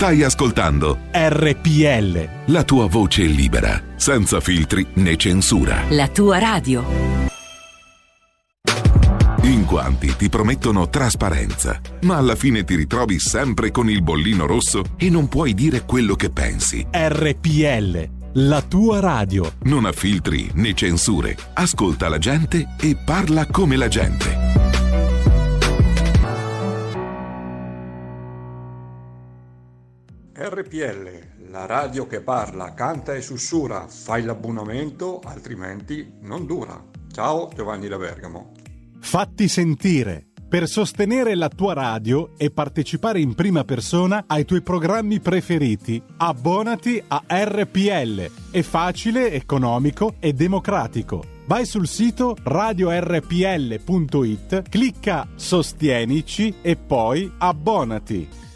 Stai ascoltando RPL. La tua voce libera, senza filtri né censura. La tua radio. In quanti ti promettono trasparenza, ma alla fine ti ritrovi sempre con il bollino rosso e non puoi dire quello che pensi. RPL. La tua radio. Non ha filtri né censure. Ascolta la gente e parla come la gente. RPL, la radio che parla, canta e sussurra. Fai l'abbonamento, altrimenti non dura. Ciao Giovanni da Bergamo. Fatti sentire per sostenere la tua radio e partecipare in prima persona ai tuoi programmi preferiti. Abbonati a RPL. È facile, economico e democratico. Vai sul sito radiorpl.it, clicca Sostienici e poi abbonati.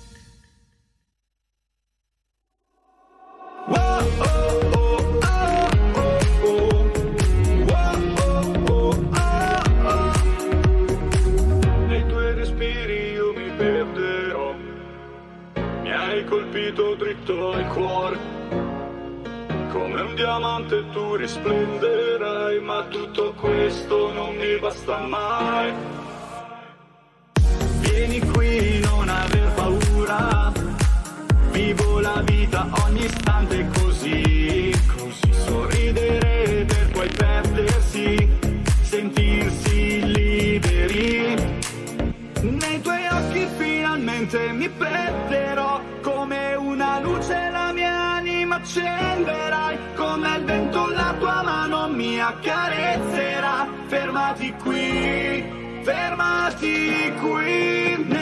Colpito dritto al cuore. Come un diamante tu risplenderai, ma tutto questo non mi basta mai. Vieni qui, istante così, così sorridere per poi perdersi, sentirsi liberi. Nei tuoi occhi finalmente mi perderò, come una luce la mia anima accenderai, come il vento la tua mano mi accarezzerà. Fermati qui, fermati qui,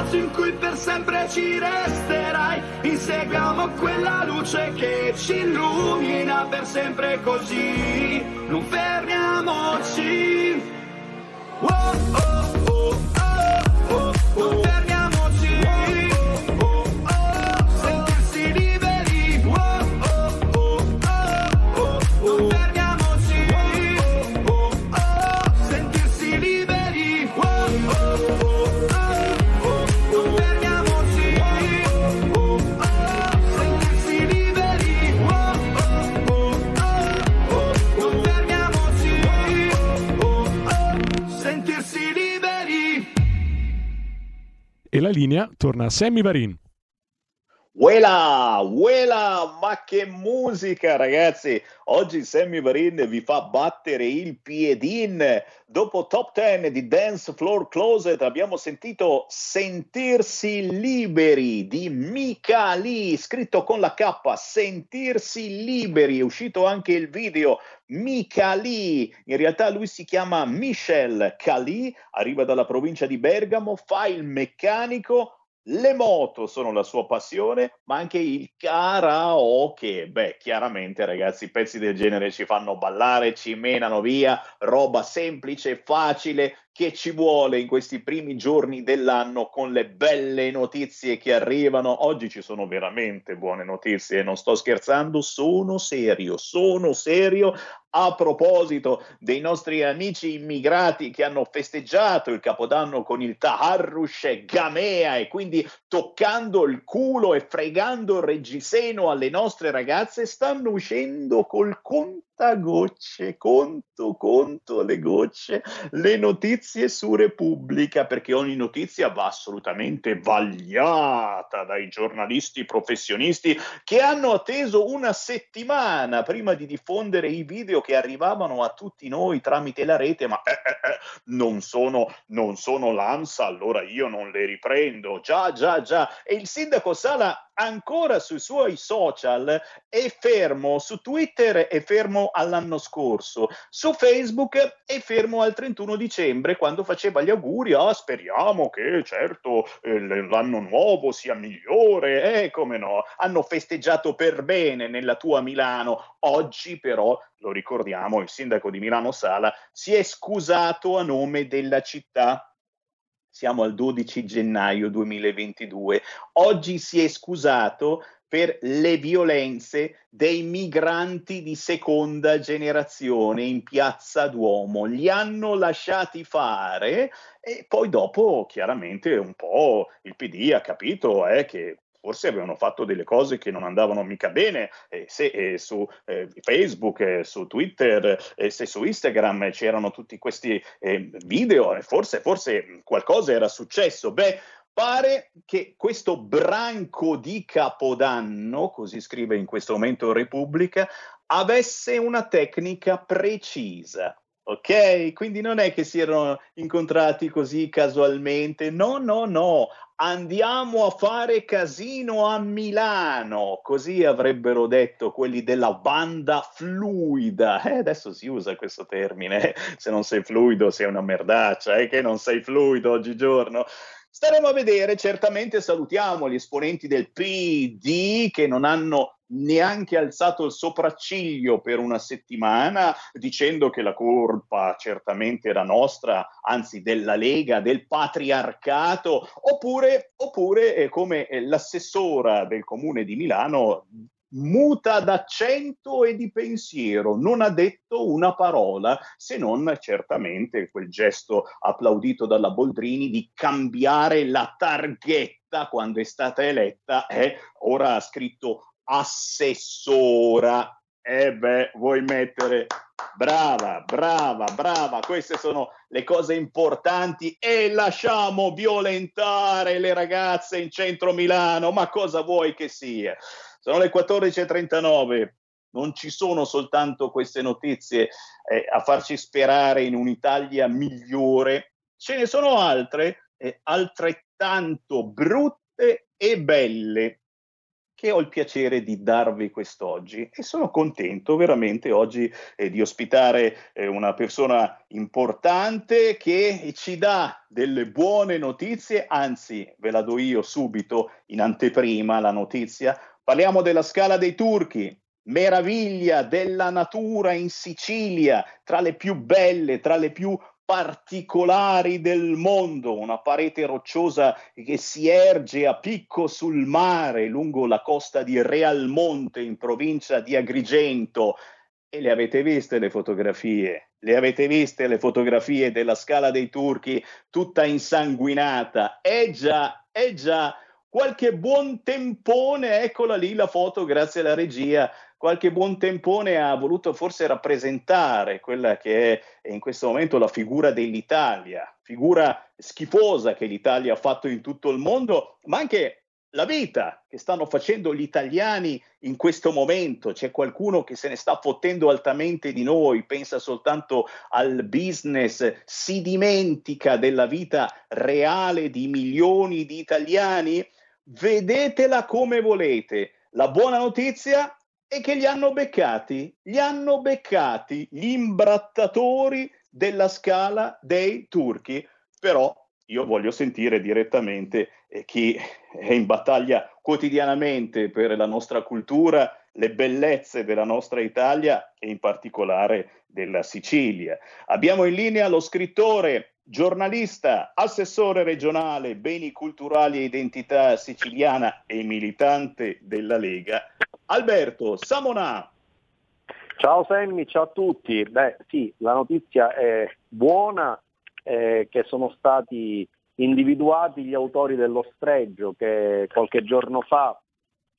spazio in cui per sempre ci resterai. Inseguiamo quella luce che ci illumina per sempre così. Non fermiamoci. Oh, oh, oh, oh, oh, non La linea torna a Sammy Varin. Uela, uela, ma che musica ragazzi! Oggi Sammy Varin vi fa battere il piedin. Dopo Top 10 di Dance Floor Closet abbiamo sentito Sentirsi liberi di Mika Lee, scritto con la K, Sentirsi liberi, è uscito anche il video Mika Lee, in realtà lui si chiama Michel Cali, arriva dalla provincia di Bergamo, fa il meccanico, le moto sono la sua passione, ma anche il karaoke. Beh, chiaramente, ragazzi, pezzi del genere ci fanno ballare, ci menano via, roba semplice, facile, che ci vuole in questi primi giorni dell'anno con le belle notizie che arrivano. Oggi ci sono veramente buone notizie, non sto scherzando, sono serio, sono serio. A proposito dei nostri amici immigrati che hanno festeggiato il Capodanno con il Taharrush Gamea e quindi toccando il culo e fregando il reggiseno alle nostre ragazze, stanno uscendo col contagocce, conto, conto le gocce, le notizie su Repubblica, perché ogni notizia va assolutamente vagliata dai giornalisti professionisti che hanno atteso una settimana prima di diffondere i video che arrivavano a tutti noi tramite la rete, ma eh, eh, eh, non, sono, non sono l'ANSA, allora io non le riprendo. Già, già, già. E il sindaco Sala ancora sui suoi social è fermo, su Twitter è fermo all'anno scorso, su Facebook è fermo al 31 dicembre quando faceva gli auguri, ah speriamo che certo eh, l'anno nuovo sia migliore, eh come no, hanno festeggiato per bene nella tua Milano, oggi però lo ricordiamo, il sindaco di Milano Sala si è scusato a nome della città siamo al 12 gennaio 2022. Oggi si è scusato per le violenze dei migranti di seconda generazione in piazza Duomo. Li hanno lasciati fare e poi dopo chiaramente un po' il PD ha capito eh, che forse avevano fatto delle cose che non andavano mica bene, eh, se eh, su eh, Facebook, su Twitter, se su Instagram c'erano tutti questi eh, video, forse, forse qualcosa era successo. Beh, pare che questo branco di Capodanno, così scrive in questo momento Repubblica, avesse una tecnica precisa. Ok, quindi non è che si erano incontrati così casualmente, no, no, no, andiamo a fare casino a Milano, così avrebbero detto quelli della banda fluida. Eh, adesso si usa questo termine, se non sei fluido sei una merdaccia, è eh, che non sei fluido oggigiorno. Staremo a vedere, certamente salutiamo gli esponenti del PD che non hanno neanche alzato il sopracciglio per una settimana dicendo che la colpa certamente era nostra, anzi della Lega, del patriarcato, oppure, oppure eh, come eh, l'assessora del comune di Milano muta d'accento e di pensiero, non ha detto una parola, se non certamente quel gesto applaudito dalla Boldrini di cambiare la targhetta quando è stata eletta, eh, ora ha scritto assessora. Eh beh, vuoi mettere... Brava, brava, brava, queste sono le cose importanti e lasciamo violentare le ragazze in centro Milano, ma cosa vuoi che sia? Sono le 14.39, non ci sono soltanto queste notizie eh, a farci sperare in un'Italia migliore, ce ne sono altre eh, altrettanto brutte e belle che ho il piacere di darvi quest'oggi e sono contento veramente oggi eh, di ospitare eh, una persona importante che ci dà delle buone notizie, anzi ve la do io subito in anteprima la notizia. Parliamo della Scala dei Turchi, meraviglia della natura in Sicilia, tra le più belle, tra le più particolari del mondo, una parete rocciosa che si erge a picco sul mare lungo la costa di Realmonte in provincia di Agrigento. E le avete viste le fotografie? Le avete viste le fotografie della Scala dei Turchi tutta insanguinata? Eh già, eh già, qualche buon tempone, eccola lì la foto grazie alla regia, qualche buon tempone ha voluto forse rappresentare quella che è in questo momento la figura dell'Italia, figura schifosa che l'Italia ha fatto in tutto il mondo, ma anche la vita che stanno facendo gli italiani in questo momento. C'è qualcuno che se ne sta fottendo altamente di noi, pensa soltanto al business, si dimentica della vita reale di milioni di italiani. Vedetela come volete. La buona notizia e che li hanno beccati, li hanno beccati gli imbrattatori della scala dei turchi, però io voglio sentire direttamente eh, chi è in battaglia quotidianamente per la nostra cultura, le bellezze della nostra Italia e in particolare della Sicilia. Abbiamo in linea lo scrittore, giornalista, assessore regionale beni culturali e identità siciliana e militante della Lega, Alberto Samonà. Ciao Sammy, ciao a tutti. Beh sì, la notizia è buona eh, che sono stati individuati gli autori dello stregio che qualche giorno fa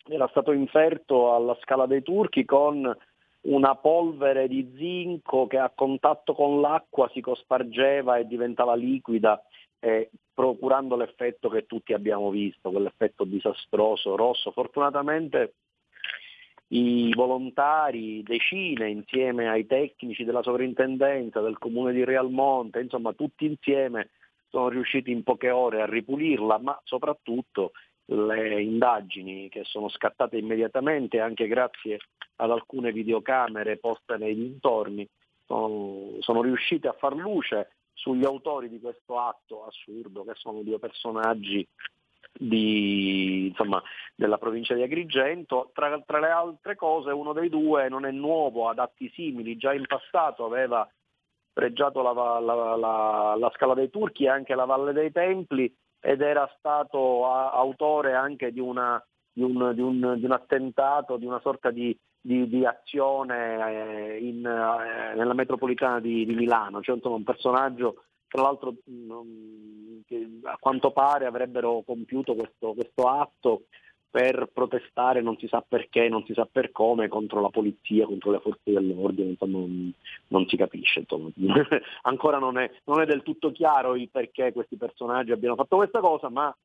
era stato inferto alla Scala dei Turchi con una polvere di zinco che a contatto con l'acqua si cospargeva e diventava liquida, eh, procurando l'effetto che tutti abbiamo visto, quell'effetto disastroso rosso. Fortunatamente i volontari, decine insieme ai tecnici della sovrintendenza, del comune di Realmonte, insomma tutti insieme sono riusciti in poche ore a ripulirla, ma soprattutto le indagini che sono scattate immediatamente anche grazie ad alcune videocamere poste nei dintorni sono, sono riuscite a far luce sugli autori di questo atto assurdo che sono due personaggi di, insomma, della provincia di Agrigento. Tra, tra, le altre cose uno dei due non è nuovo, ad atti simili, già in passato aveva pregiato la, la, la, la Scala dei Turchi e anche la Valle dei Templi ed era stato a, autore anche di, una, di, un, di, un, di, un, attentato, di una sorta di, azione eh, in, eh, nella metropolitana di, Milano, cioè insomma un personaggio tra l'altro che a quanto pare avrebbero compiuto questo, questo atto per protestare non si sa perché, non si sa per come contro la polizia, contro le forze dell'ordine, insomma, non, non si capisce. Ancora non è, non è, del tutto chiaro il perché questi personaggi abbiano fatto questa cosa, ma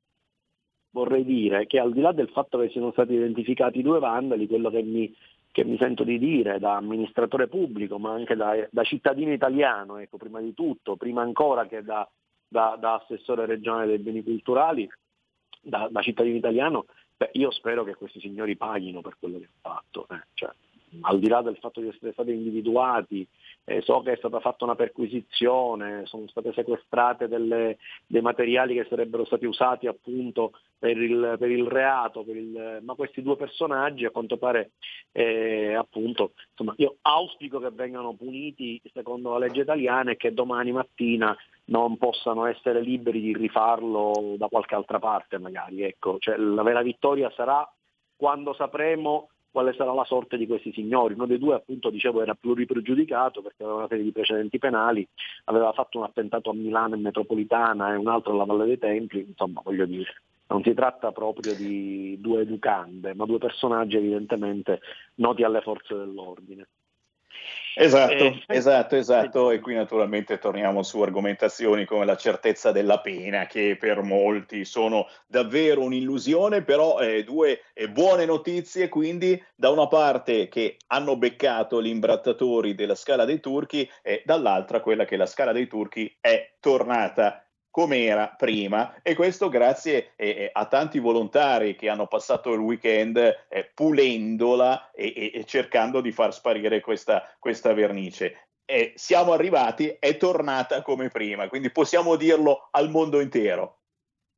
vorrei dire che al di là del fatto che siano stati identificati due vandali, quello che mi, che mi sento di dire da amministratore pubblico, ma anche da, da cittadino italiano, ecco, prima di tutto, prima ancora che da, da, da assessore regionale dei beni culturali, da, cittadino italiano, Beh, io spero che questi signori paghino per quello che hanno fatto, eh. cioè, al di là del fatto di essere stati individuati, eh, so che è stata fatta una perquisizione, sono state sequestrate delle, dei materiali che sarebbero stati usati appunto per il, per il reato, per il, ma questi due personaggi a quanto pare eh, appunto, insomma, io auspico che vengano puniti secondo la legge italiana e che domani mattina non possano essere liberi di rifarlo da qualche altra parte magari. Ecco. Cioè, la vera vittoria sarà quando sapremo quale sarà la sorte di questi signori. Uno dei due appunto dicevo era pluripregiudicato perché aveva una serie di precedenti penali, aveva fatto un attentato a Milano in metropolitana e un altro alla Valle dei Templi, insomma voglio dire, non si tratta proprio di due educande, ma due personaggi evidentemente noti alle forze dell'ordine. Esatto, Eh, esatto, esatto. E qui naturalmente torniamo su argomentazioni come la certezza della pena, che per molti sono davvero un'illusione, però eh, due eh, buone notizie, quindi da una parte che hanno beccato gli imbrattatori della Scala dei Turchi e dall'altra quella che la Scala dei Turchi è tornata come era prima e questo grazie eh, eh, a tanti volontari che hanno passato il weekend eh, pulendola e, e- e cercando di far sparire questa, questa vernice. E siamo arrivati, è tornata come prima, quindi possiamo dirlo al mondo intero.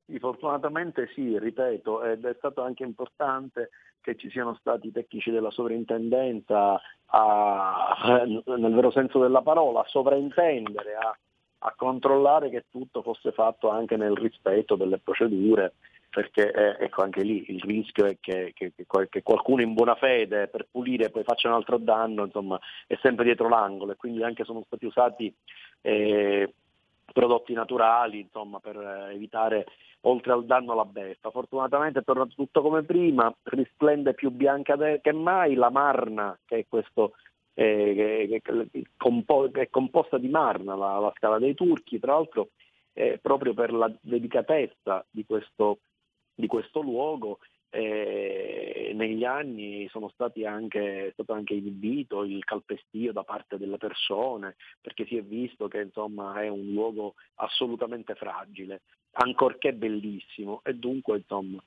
Sì, fortunatamente sì, ripeto, ed è stato anche importante che ci siano stati i tecnici della sovrintendenza a, nel vero senso della parola, a sovraintendere, a, a controllare che tutto fosse fatto anche nel rispetto delle procedure, perché eh, ecco anche lì il rischio è che, che- che qual- che qualcuno in buona fede per pulire poi faccia un altro danno, insomma, è sempre dietro l'angolo e quindi anche sono stati usati eh, prodotti naturali, insomma, per eh, evitare oltre al danno la beffa. Fortunatamente è tornato tutto come prima, risplende più bianca che mai, la Marna, che è questo eh, che, compo- che è composta di Marna, la, la scala dei turchi, tra l'altro eh, proprio per la delicatezza di questo, di questo luogo. eh, negli anni sono stati anche, è stato anche inibito il calpestio da parte delle persone perché si è visto che insomma è un luogo assolutamente fragile, ancorché bellissimo e dunque insomma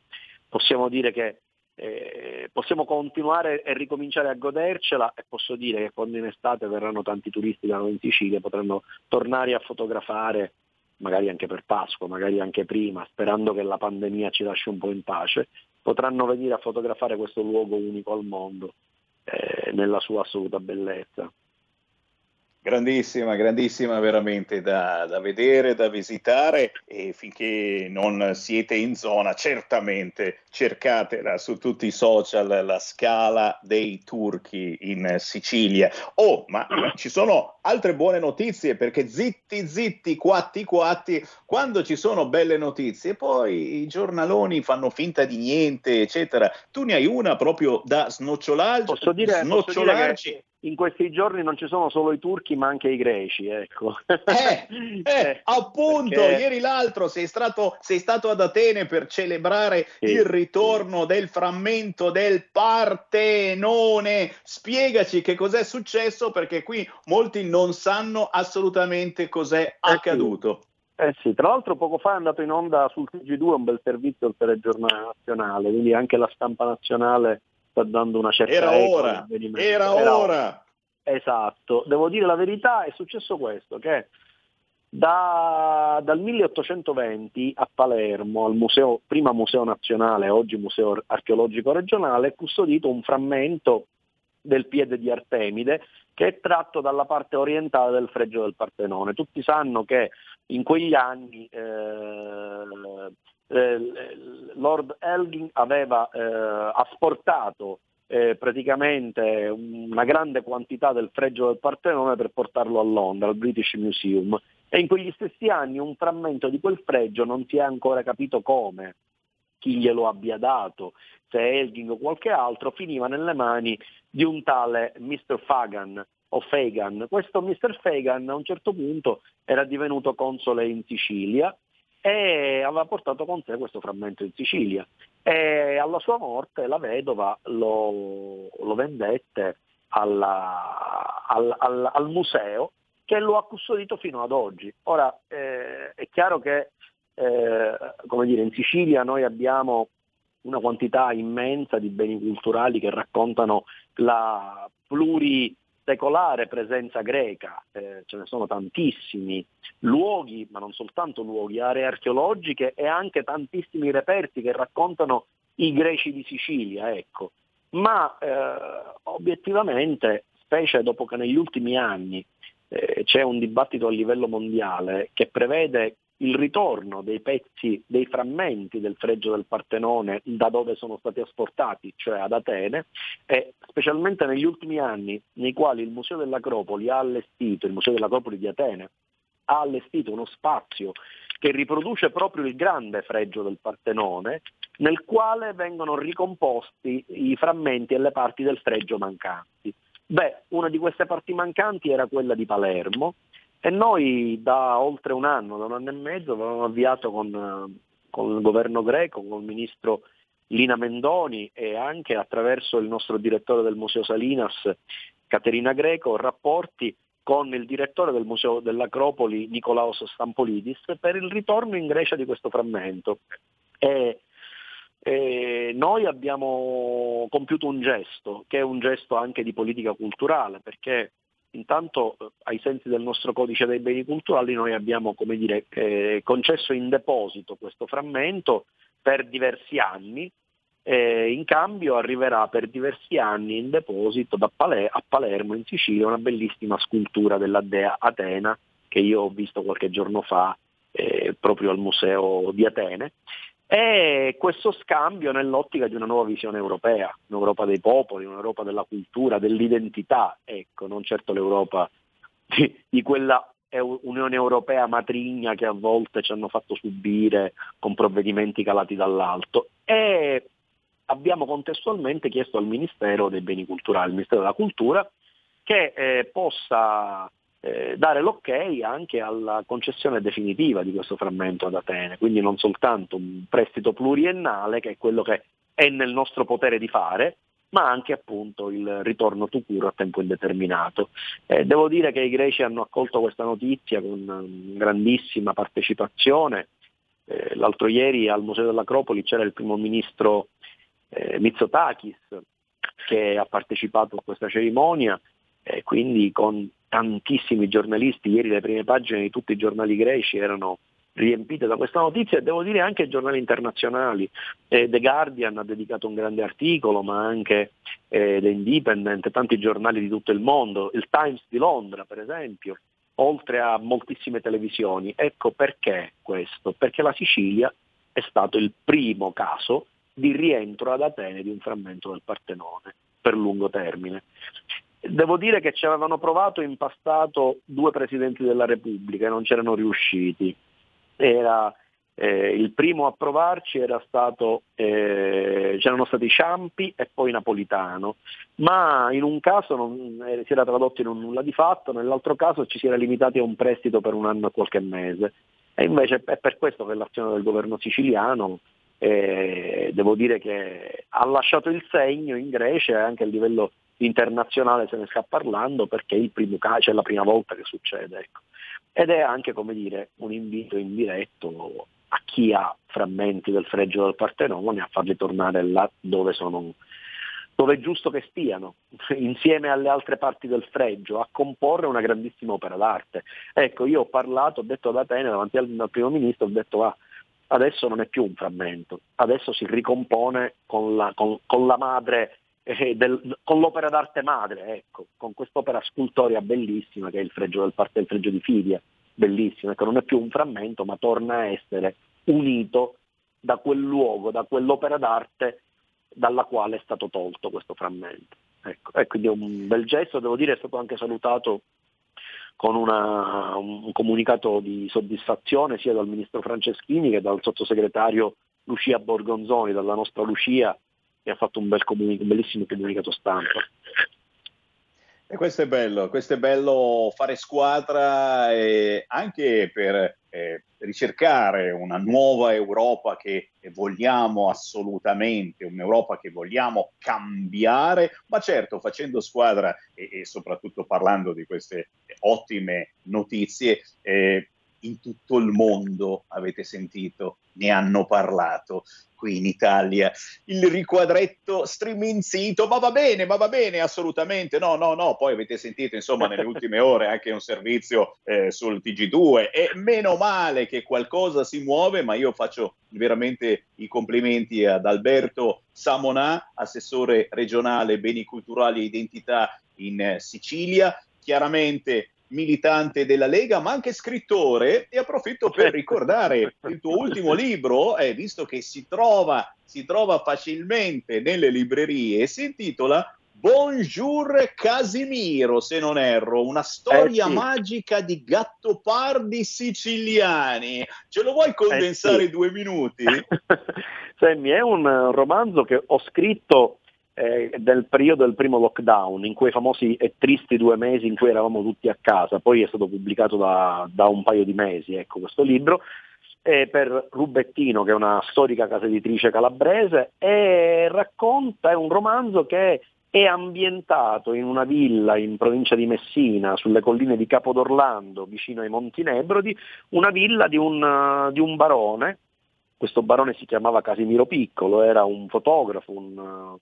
possiamo dire che eh, possiamo continuare e ricominciare a godercela e posso dire che quando in estate verranno tanti turisti da noi in Sicilia potranno tornare a fotografare magari anche per Pasqua, magari anche prima, sperando che la pandemia ci lasci un po' in pace, potranno venire a fotografare questo luogo unico al mondo eh, nella sua assoluta bellezza. Grandissima, grandissima veramente da, da vedere, da visitare e finché non siete in zona certamente cercatela su tutti i social, la scala dei turchi in Sicilia. Oh, ma ci sono altre buone notizie perché zitti zitti, quatti quatti, quando ci sono belle notizie poi i giornaloni fanno finta di niente, eccetera. Tu ne hai una proprio da snocciolarci, Posso dire, posso dire che in questi giorni non ci sono solo i turchi ma anche i greci, ecco. Eh, appunto, perché- ieri l'altro sei stato, sei stato ad Atene per celebrare il ritorno del frammento del Partenone. Spiegaci che cos'è successo perché qui molti non sanno assolutamente cos'è accaduto. Eh sì, tra l'altro poco fa è andato in onda sul TG2 un bel servizio il telegiornale nazionale, quindi anche la stampa nazionale sta dando una certa Era ora, all'avvenimento. era ora. Esatto, devo dire la verità, è successo questo, che da- dal 1820 a Palermo, al museo, prima Museo Nazionale, oggi Museo Archeologico Regionale, è custodito un frammento del piede di Artemide che è tratto dalla parte orientale del fregio del Partenone. Tutti sanno che in quegli anni eh, Lord Elgin aveva eh, asportato eh, praticamente una grande quantità del fregio del Partenone per portarlo a Londra, al British Museum. E in quegli stessi anni un frammento di quel fregio non si è ancora capito come, chi glielo abbia dato, se Elgin o qualche altro, finiva nelle mani di un tale Mr. Fagan o Fagan. Questo Mr. Fagan a un certo punto era divenuto console in Sicilia e aveva portato con sé questo frammento in Sicilia. E alla sua morte la vedova lo, lo vendette alla- al, al- al museo che lo ha custodito fino ad oggi. Ora eh, è chiaro che eh, come dire, in Sicilia noi abbiamo una quantità immensa di beni culturali che raccontano la plurisecolare presenza greca, eh, ce ne sono tantissimi luoghi, ma non soltanto luoghi, aree archeologiche e anche tantissimi reperti che raccontano i greci di Sicilia, ecco. Ma eh, obiettivamente, specie dopo che negli ultimi anni eh, c'è un dibattito a livello mondiale che prevede il ritorno dei pezzi, dei frammenti del fregio del Partenone da dove sono stati asportati, cioè ad Atene, e specialmente negli ultimi anni nei quali il Museo dell'Acropoli ha allestito, il Museo dell'Acropoli di Atene, ha allestito uno spazio che riproduce proprio il grande fregio del Partenone, nel quale vengono ricomposti i frammenti e le parti del fregio mancanti. Beh, una di queste parti mancanti era quella di Palermo e noi da oltre un anno, da un anno e mezzo, avevamo avviato con, con il governo greco, con il ministro Lina Mendoni e anche attraverso il nostro direttore del Museo Salinas, Caterina Greco, rapporti con il direttore del Museo dell'Acropoli, Nicolaos Stampolidis, per il ritorno in Grecia di questo frammento. E, e noi abbiamo compiuto un gesto, che è un gesto anche di politica culturale, perché intanto eh, ai sensi del nostro codice dei beni culturali noi abbiamo dire, eh, concesso in deposito questo frammento per diversi anni e in cambio arriverà per diversi anni in deposito Paler- a Palermo in Sicilia una bellissima scultura della dea Atena che io ho visto qualche giorno fa eh, proprio al museo di Atene e questo scambio nell'ottica di una nuova visione europea, un'Europa dei popoli, un'Europa della cultura, dell'identità, ecco, non certo l'Europa di, di quella Unione Europea matrigna che a volte ci hanno fatto subire con provvedimenti calati dall'alto. E abbiamo contestualmente chiesto al Ministero dei Beni Culturali, al Ministero della Cultura, che eh, possa eh, dare l'ok anche alla concessione definitiva di questo frammento ad Atene, quindi non soltanto un prestito pluriennale, che è quello che è nel nostro potere di fare, ma anche appunto il ritorno to cure a tempo indeterminato. Eh, devo dire che i greci hanno accolto questa notizia con grandissima partecipazione. Eh, l'altro ieri al Museo dell'Acropoli c'era il primo ministro eh, Mitsotakis che ha partecipato a questa cerimonia e quindi con tantissimi giornalisti, ieri le prime pagine di tutti i giornali greci erano riempite da questa notizia e devo dire anche i giornali internazionali. Eh, The Guardian ha dedicato un grande articolo, ma anche eh, The Independent, tanti giornali di tutto il mondo, il Times di Londra per esempio, oltre a moltissime televisioni. Ecco perché questo? Perché la Sicilia è stato il primo caso di rientro ad Atene di un frammento del Partenone per lungo termine. Devo dire che ci avevano provato in passato due presidenti della Repubblica e non c'erano riusciti. Era, eh, il primo a provarci era stato, eh, c'erano stati Ciampi e poi Napolitano, ma in un caso non, eh, si era tradotto in un nulla di fatto, nell'altro caso ci si era limitati a un prestito per un anno e qualche mese. E invece è per questo che l'azione del governo siciliano eh, devo dire che ha lasciato il segno in Grecia e anche a livello internazionale se ne sta parlando perché il primo caso, è la prima volta che succede. Ecco. Ed è anche come dire, un invito indiretto a chi ha frammenti del fregio del Partenone a farli tornare là dove sono dove è giusto che stiano, insieme alle altre parti del fregio, a comporre una grandissima opera d'arte. Ecco, io ho parlato, ho detto ad Atene davanti al, al primo ministro, ho detto ah, adesso non è più un frammento, adesso si ricompone con la, con, con la madre, eh, del, con l'opera d'arte madre, ecco, con quest'opera scultoria bellissima che è il fregio del parte il fregio di Fidia, bellissimo, ecco, non è più un frammento ma torna a essere unito da quel luogo, da quell'opera d'arte dalla quale è stato tolto questo frammento. Ecco, e quindi un bel gesto, devo dire è stato anche salutato con una, un comunicato di soddisfazione sia dal ministro Franceschini che dal sottosegretario Lucia Borgonzoni, dalla nostra Lucia, che ha fatto un, bel comunic- un bellissimo comunicato stampa. E questo è bello, questo è bello fare squadra e anche per eh, ricercare una nuova Europa che vogliamo assolutamente, un'Europa che vogliamo cambiare, ma certo facendo squadra e, e soprattutto parlando di queste ottime notizie. Eh, in tutto il mondo, avete sentito, ne hanno parlato qui in Italia. Il riquadretto streaming sito, ma va bene, ma va bene, assolutamente. No, no, no. Poi avete sentito, insomma, nelle ultime ore anche un servizio eh, sul TG2 e meno male che qualcosa si muove, ma io faccio veramente i complimenti ad Alberto Samonà, assessore regionale beni culturali e identità in Sicilia. Chiaramente militante della Lega, ma anche scrittore, e approfitto per ricordare il tuo ultimo libro, eh, visto che si trova, si trova facilmente nelle librerie, si intitola Bonjour Casimiro, se non erro, una storia Eh sì. magica di gattopardi siciliani. Ce lo vuoi condensare Eh sì. in due minuti? Sammy, è un romanzo che ho scritto eh, del periodo del primo lockdown, in quei famosi e tristi due mesi in cui eravamo tutti a casa, poi è stato pubblicato da, da un paio di mesi, ecco, questo libro, eh, per Rubettino, che è una storica casa editrice calabrese, e racconta, è un romanzo che è ambientato in una villa in provincia di Messina, sulle colline di Capodorlando, vicino ai Monti Nebrodi, una villa di un, di un barone, questo barone si chiamava Casimiro Piccolo, era un fotografo, un,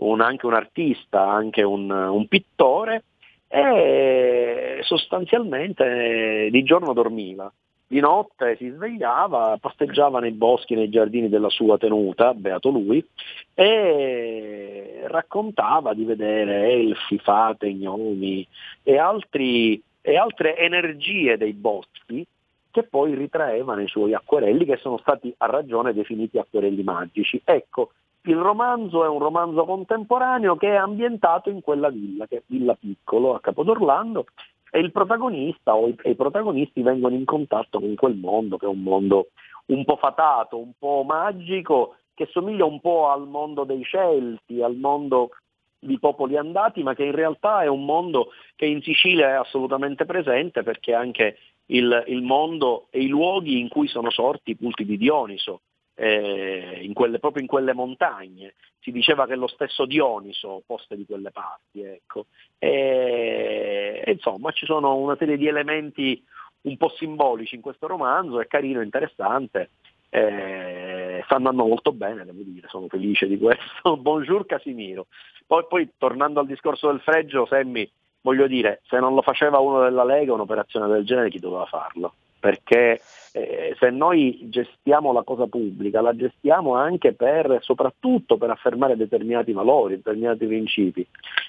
un- anche un artista, anche un, un pittore e sostanzialmente eh, di giorno dormiva, di notte si svegliava, passeggiava nei boschi, nei giardini della sua tenuta, beato lui, e raccontava di vedere elfi, fate, gnomi e, altri- e altre energie dei boschi che poi ritraeva nei suoi acquerelli che sono stati a ragione definiti acquerelli magici. Ecco, il romanzo è un romanzo contemporaneo che è ambientato in quella villa, che è Villa Piccolo a Capodorlando, e il protagonista o i, i protagonisti vengono in contatto con quel mondo, che è un mondo un po' fatato, un po' magico, che somiglia un po' al mondo dei Celti, al mondo di popoli andati, ma che in realtà è un mondo che in Sicilia è assolutamente presente perché anche il, il mondo e i luoghi in cui sono sorti i culti di Dioniso, eh, in quelle- proprio in quelle montagne. Si diceva che lo stesso Dioniso fosse di quelle parti. Ecco. E, e insomma ci sono una serie di elementi un po' simbolici in questo romanzo, è carino, interessante. Eh, sta andando molto bene, devo dire, sono felice di questo. Bonjour Casimiro. Poi, poi tornando al discorso del fregio, Semmi, voglio dire, se non lo faceva uno della Lega un'operazione del genere chi doveva farlo? Perché eh, se noi gestiamo la cosa pubblica, la gestiamo anche per, soprattutto per affermare determinati valori, determinati principi.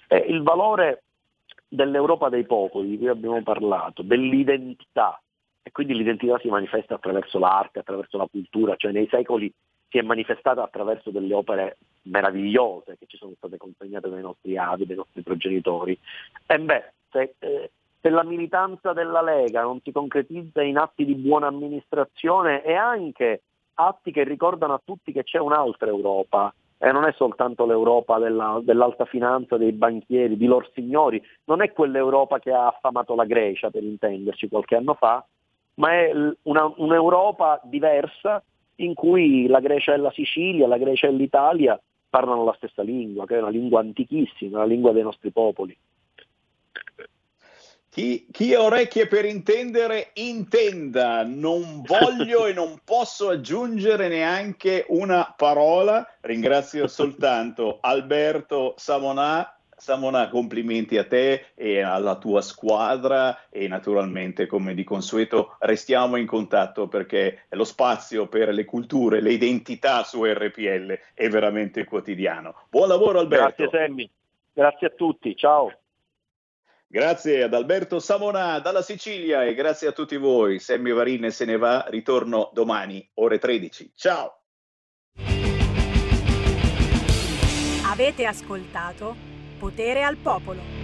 Eh, il valore dell'Europa dei popoli di cui abbiamo parlato, dell'identità, e quindi l'identità si manifesta attraverso l'arte, attraverso la cultura, cioè nei secoli si è manifestata attraverso delle opere meravigliose che ci sono state consegnate dai nostri avi, dai nostri progenitori. E beh, se, eh, se la militanza della Lega non si concretizza in atti di buona amministrazione e anche atti che ricordano a tutti che c'è un'altra Europa, e non è soltanto l'Europa della- dell'alta finanza, dei banchieri, di lor signori, non è quell'Europa che ha affamato la Grecia, per intenderci, qualche anno fa, ma è una- un'Europa diversa in cui la Grecia e la Sicilia, la Grecia e l'Italia parlano la stessa lingua, che è una lingua antichissima, la lingua dei nostri popoli. Chi, chi ha orecchie per intendere, intenda. Non voglio e non posso aggiungere neanche una parola. Ringrazio soltanto Alberto Samonà. Samonà, complimenti a te e alla tua squadra e naturalmente, come di consueto, restiamo in contatto perché lo spazio per le culture, le identità su RPL è veramente quotidiano. Buon lavoro Alberto. Grazie Semmi, grazie a tutti, ciao. Grazie ad Alberto Samonà dalla Sicilia e grazie a tutti voi. Sammy Varin se ne va, ritorno domani ore 13. Ciao! Avete ascoltato Potere al Popolo.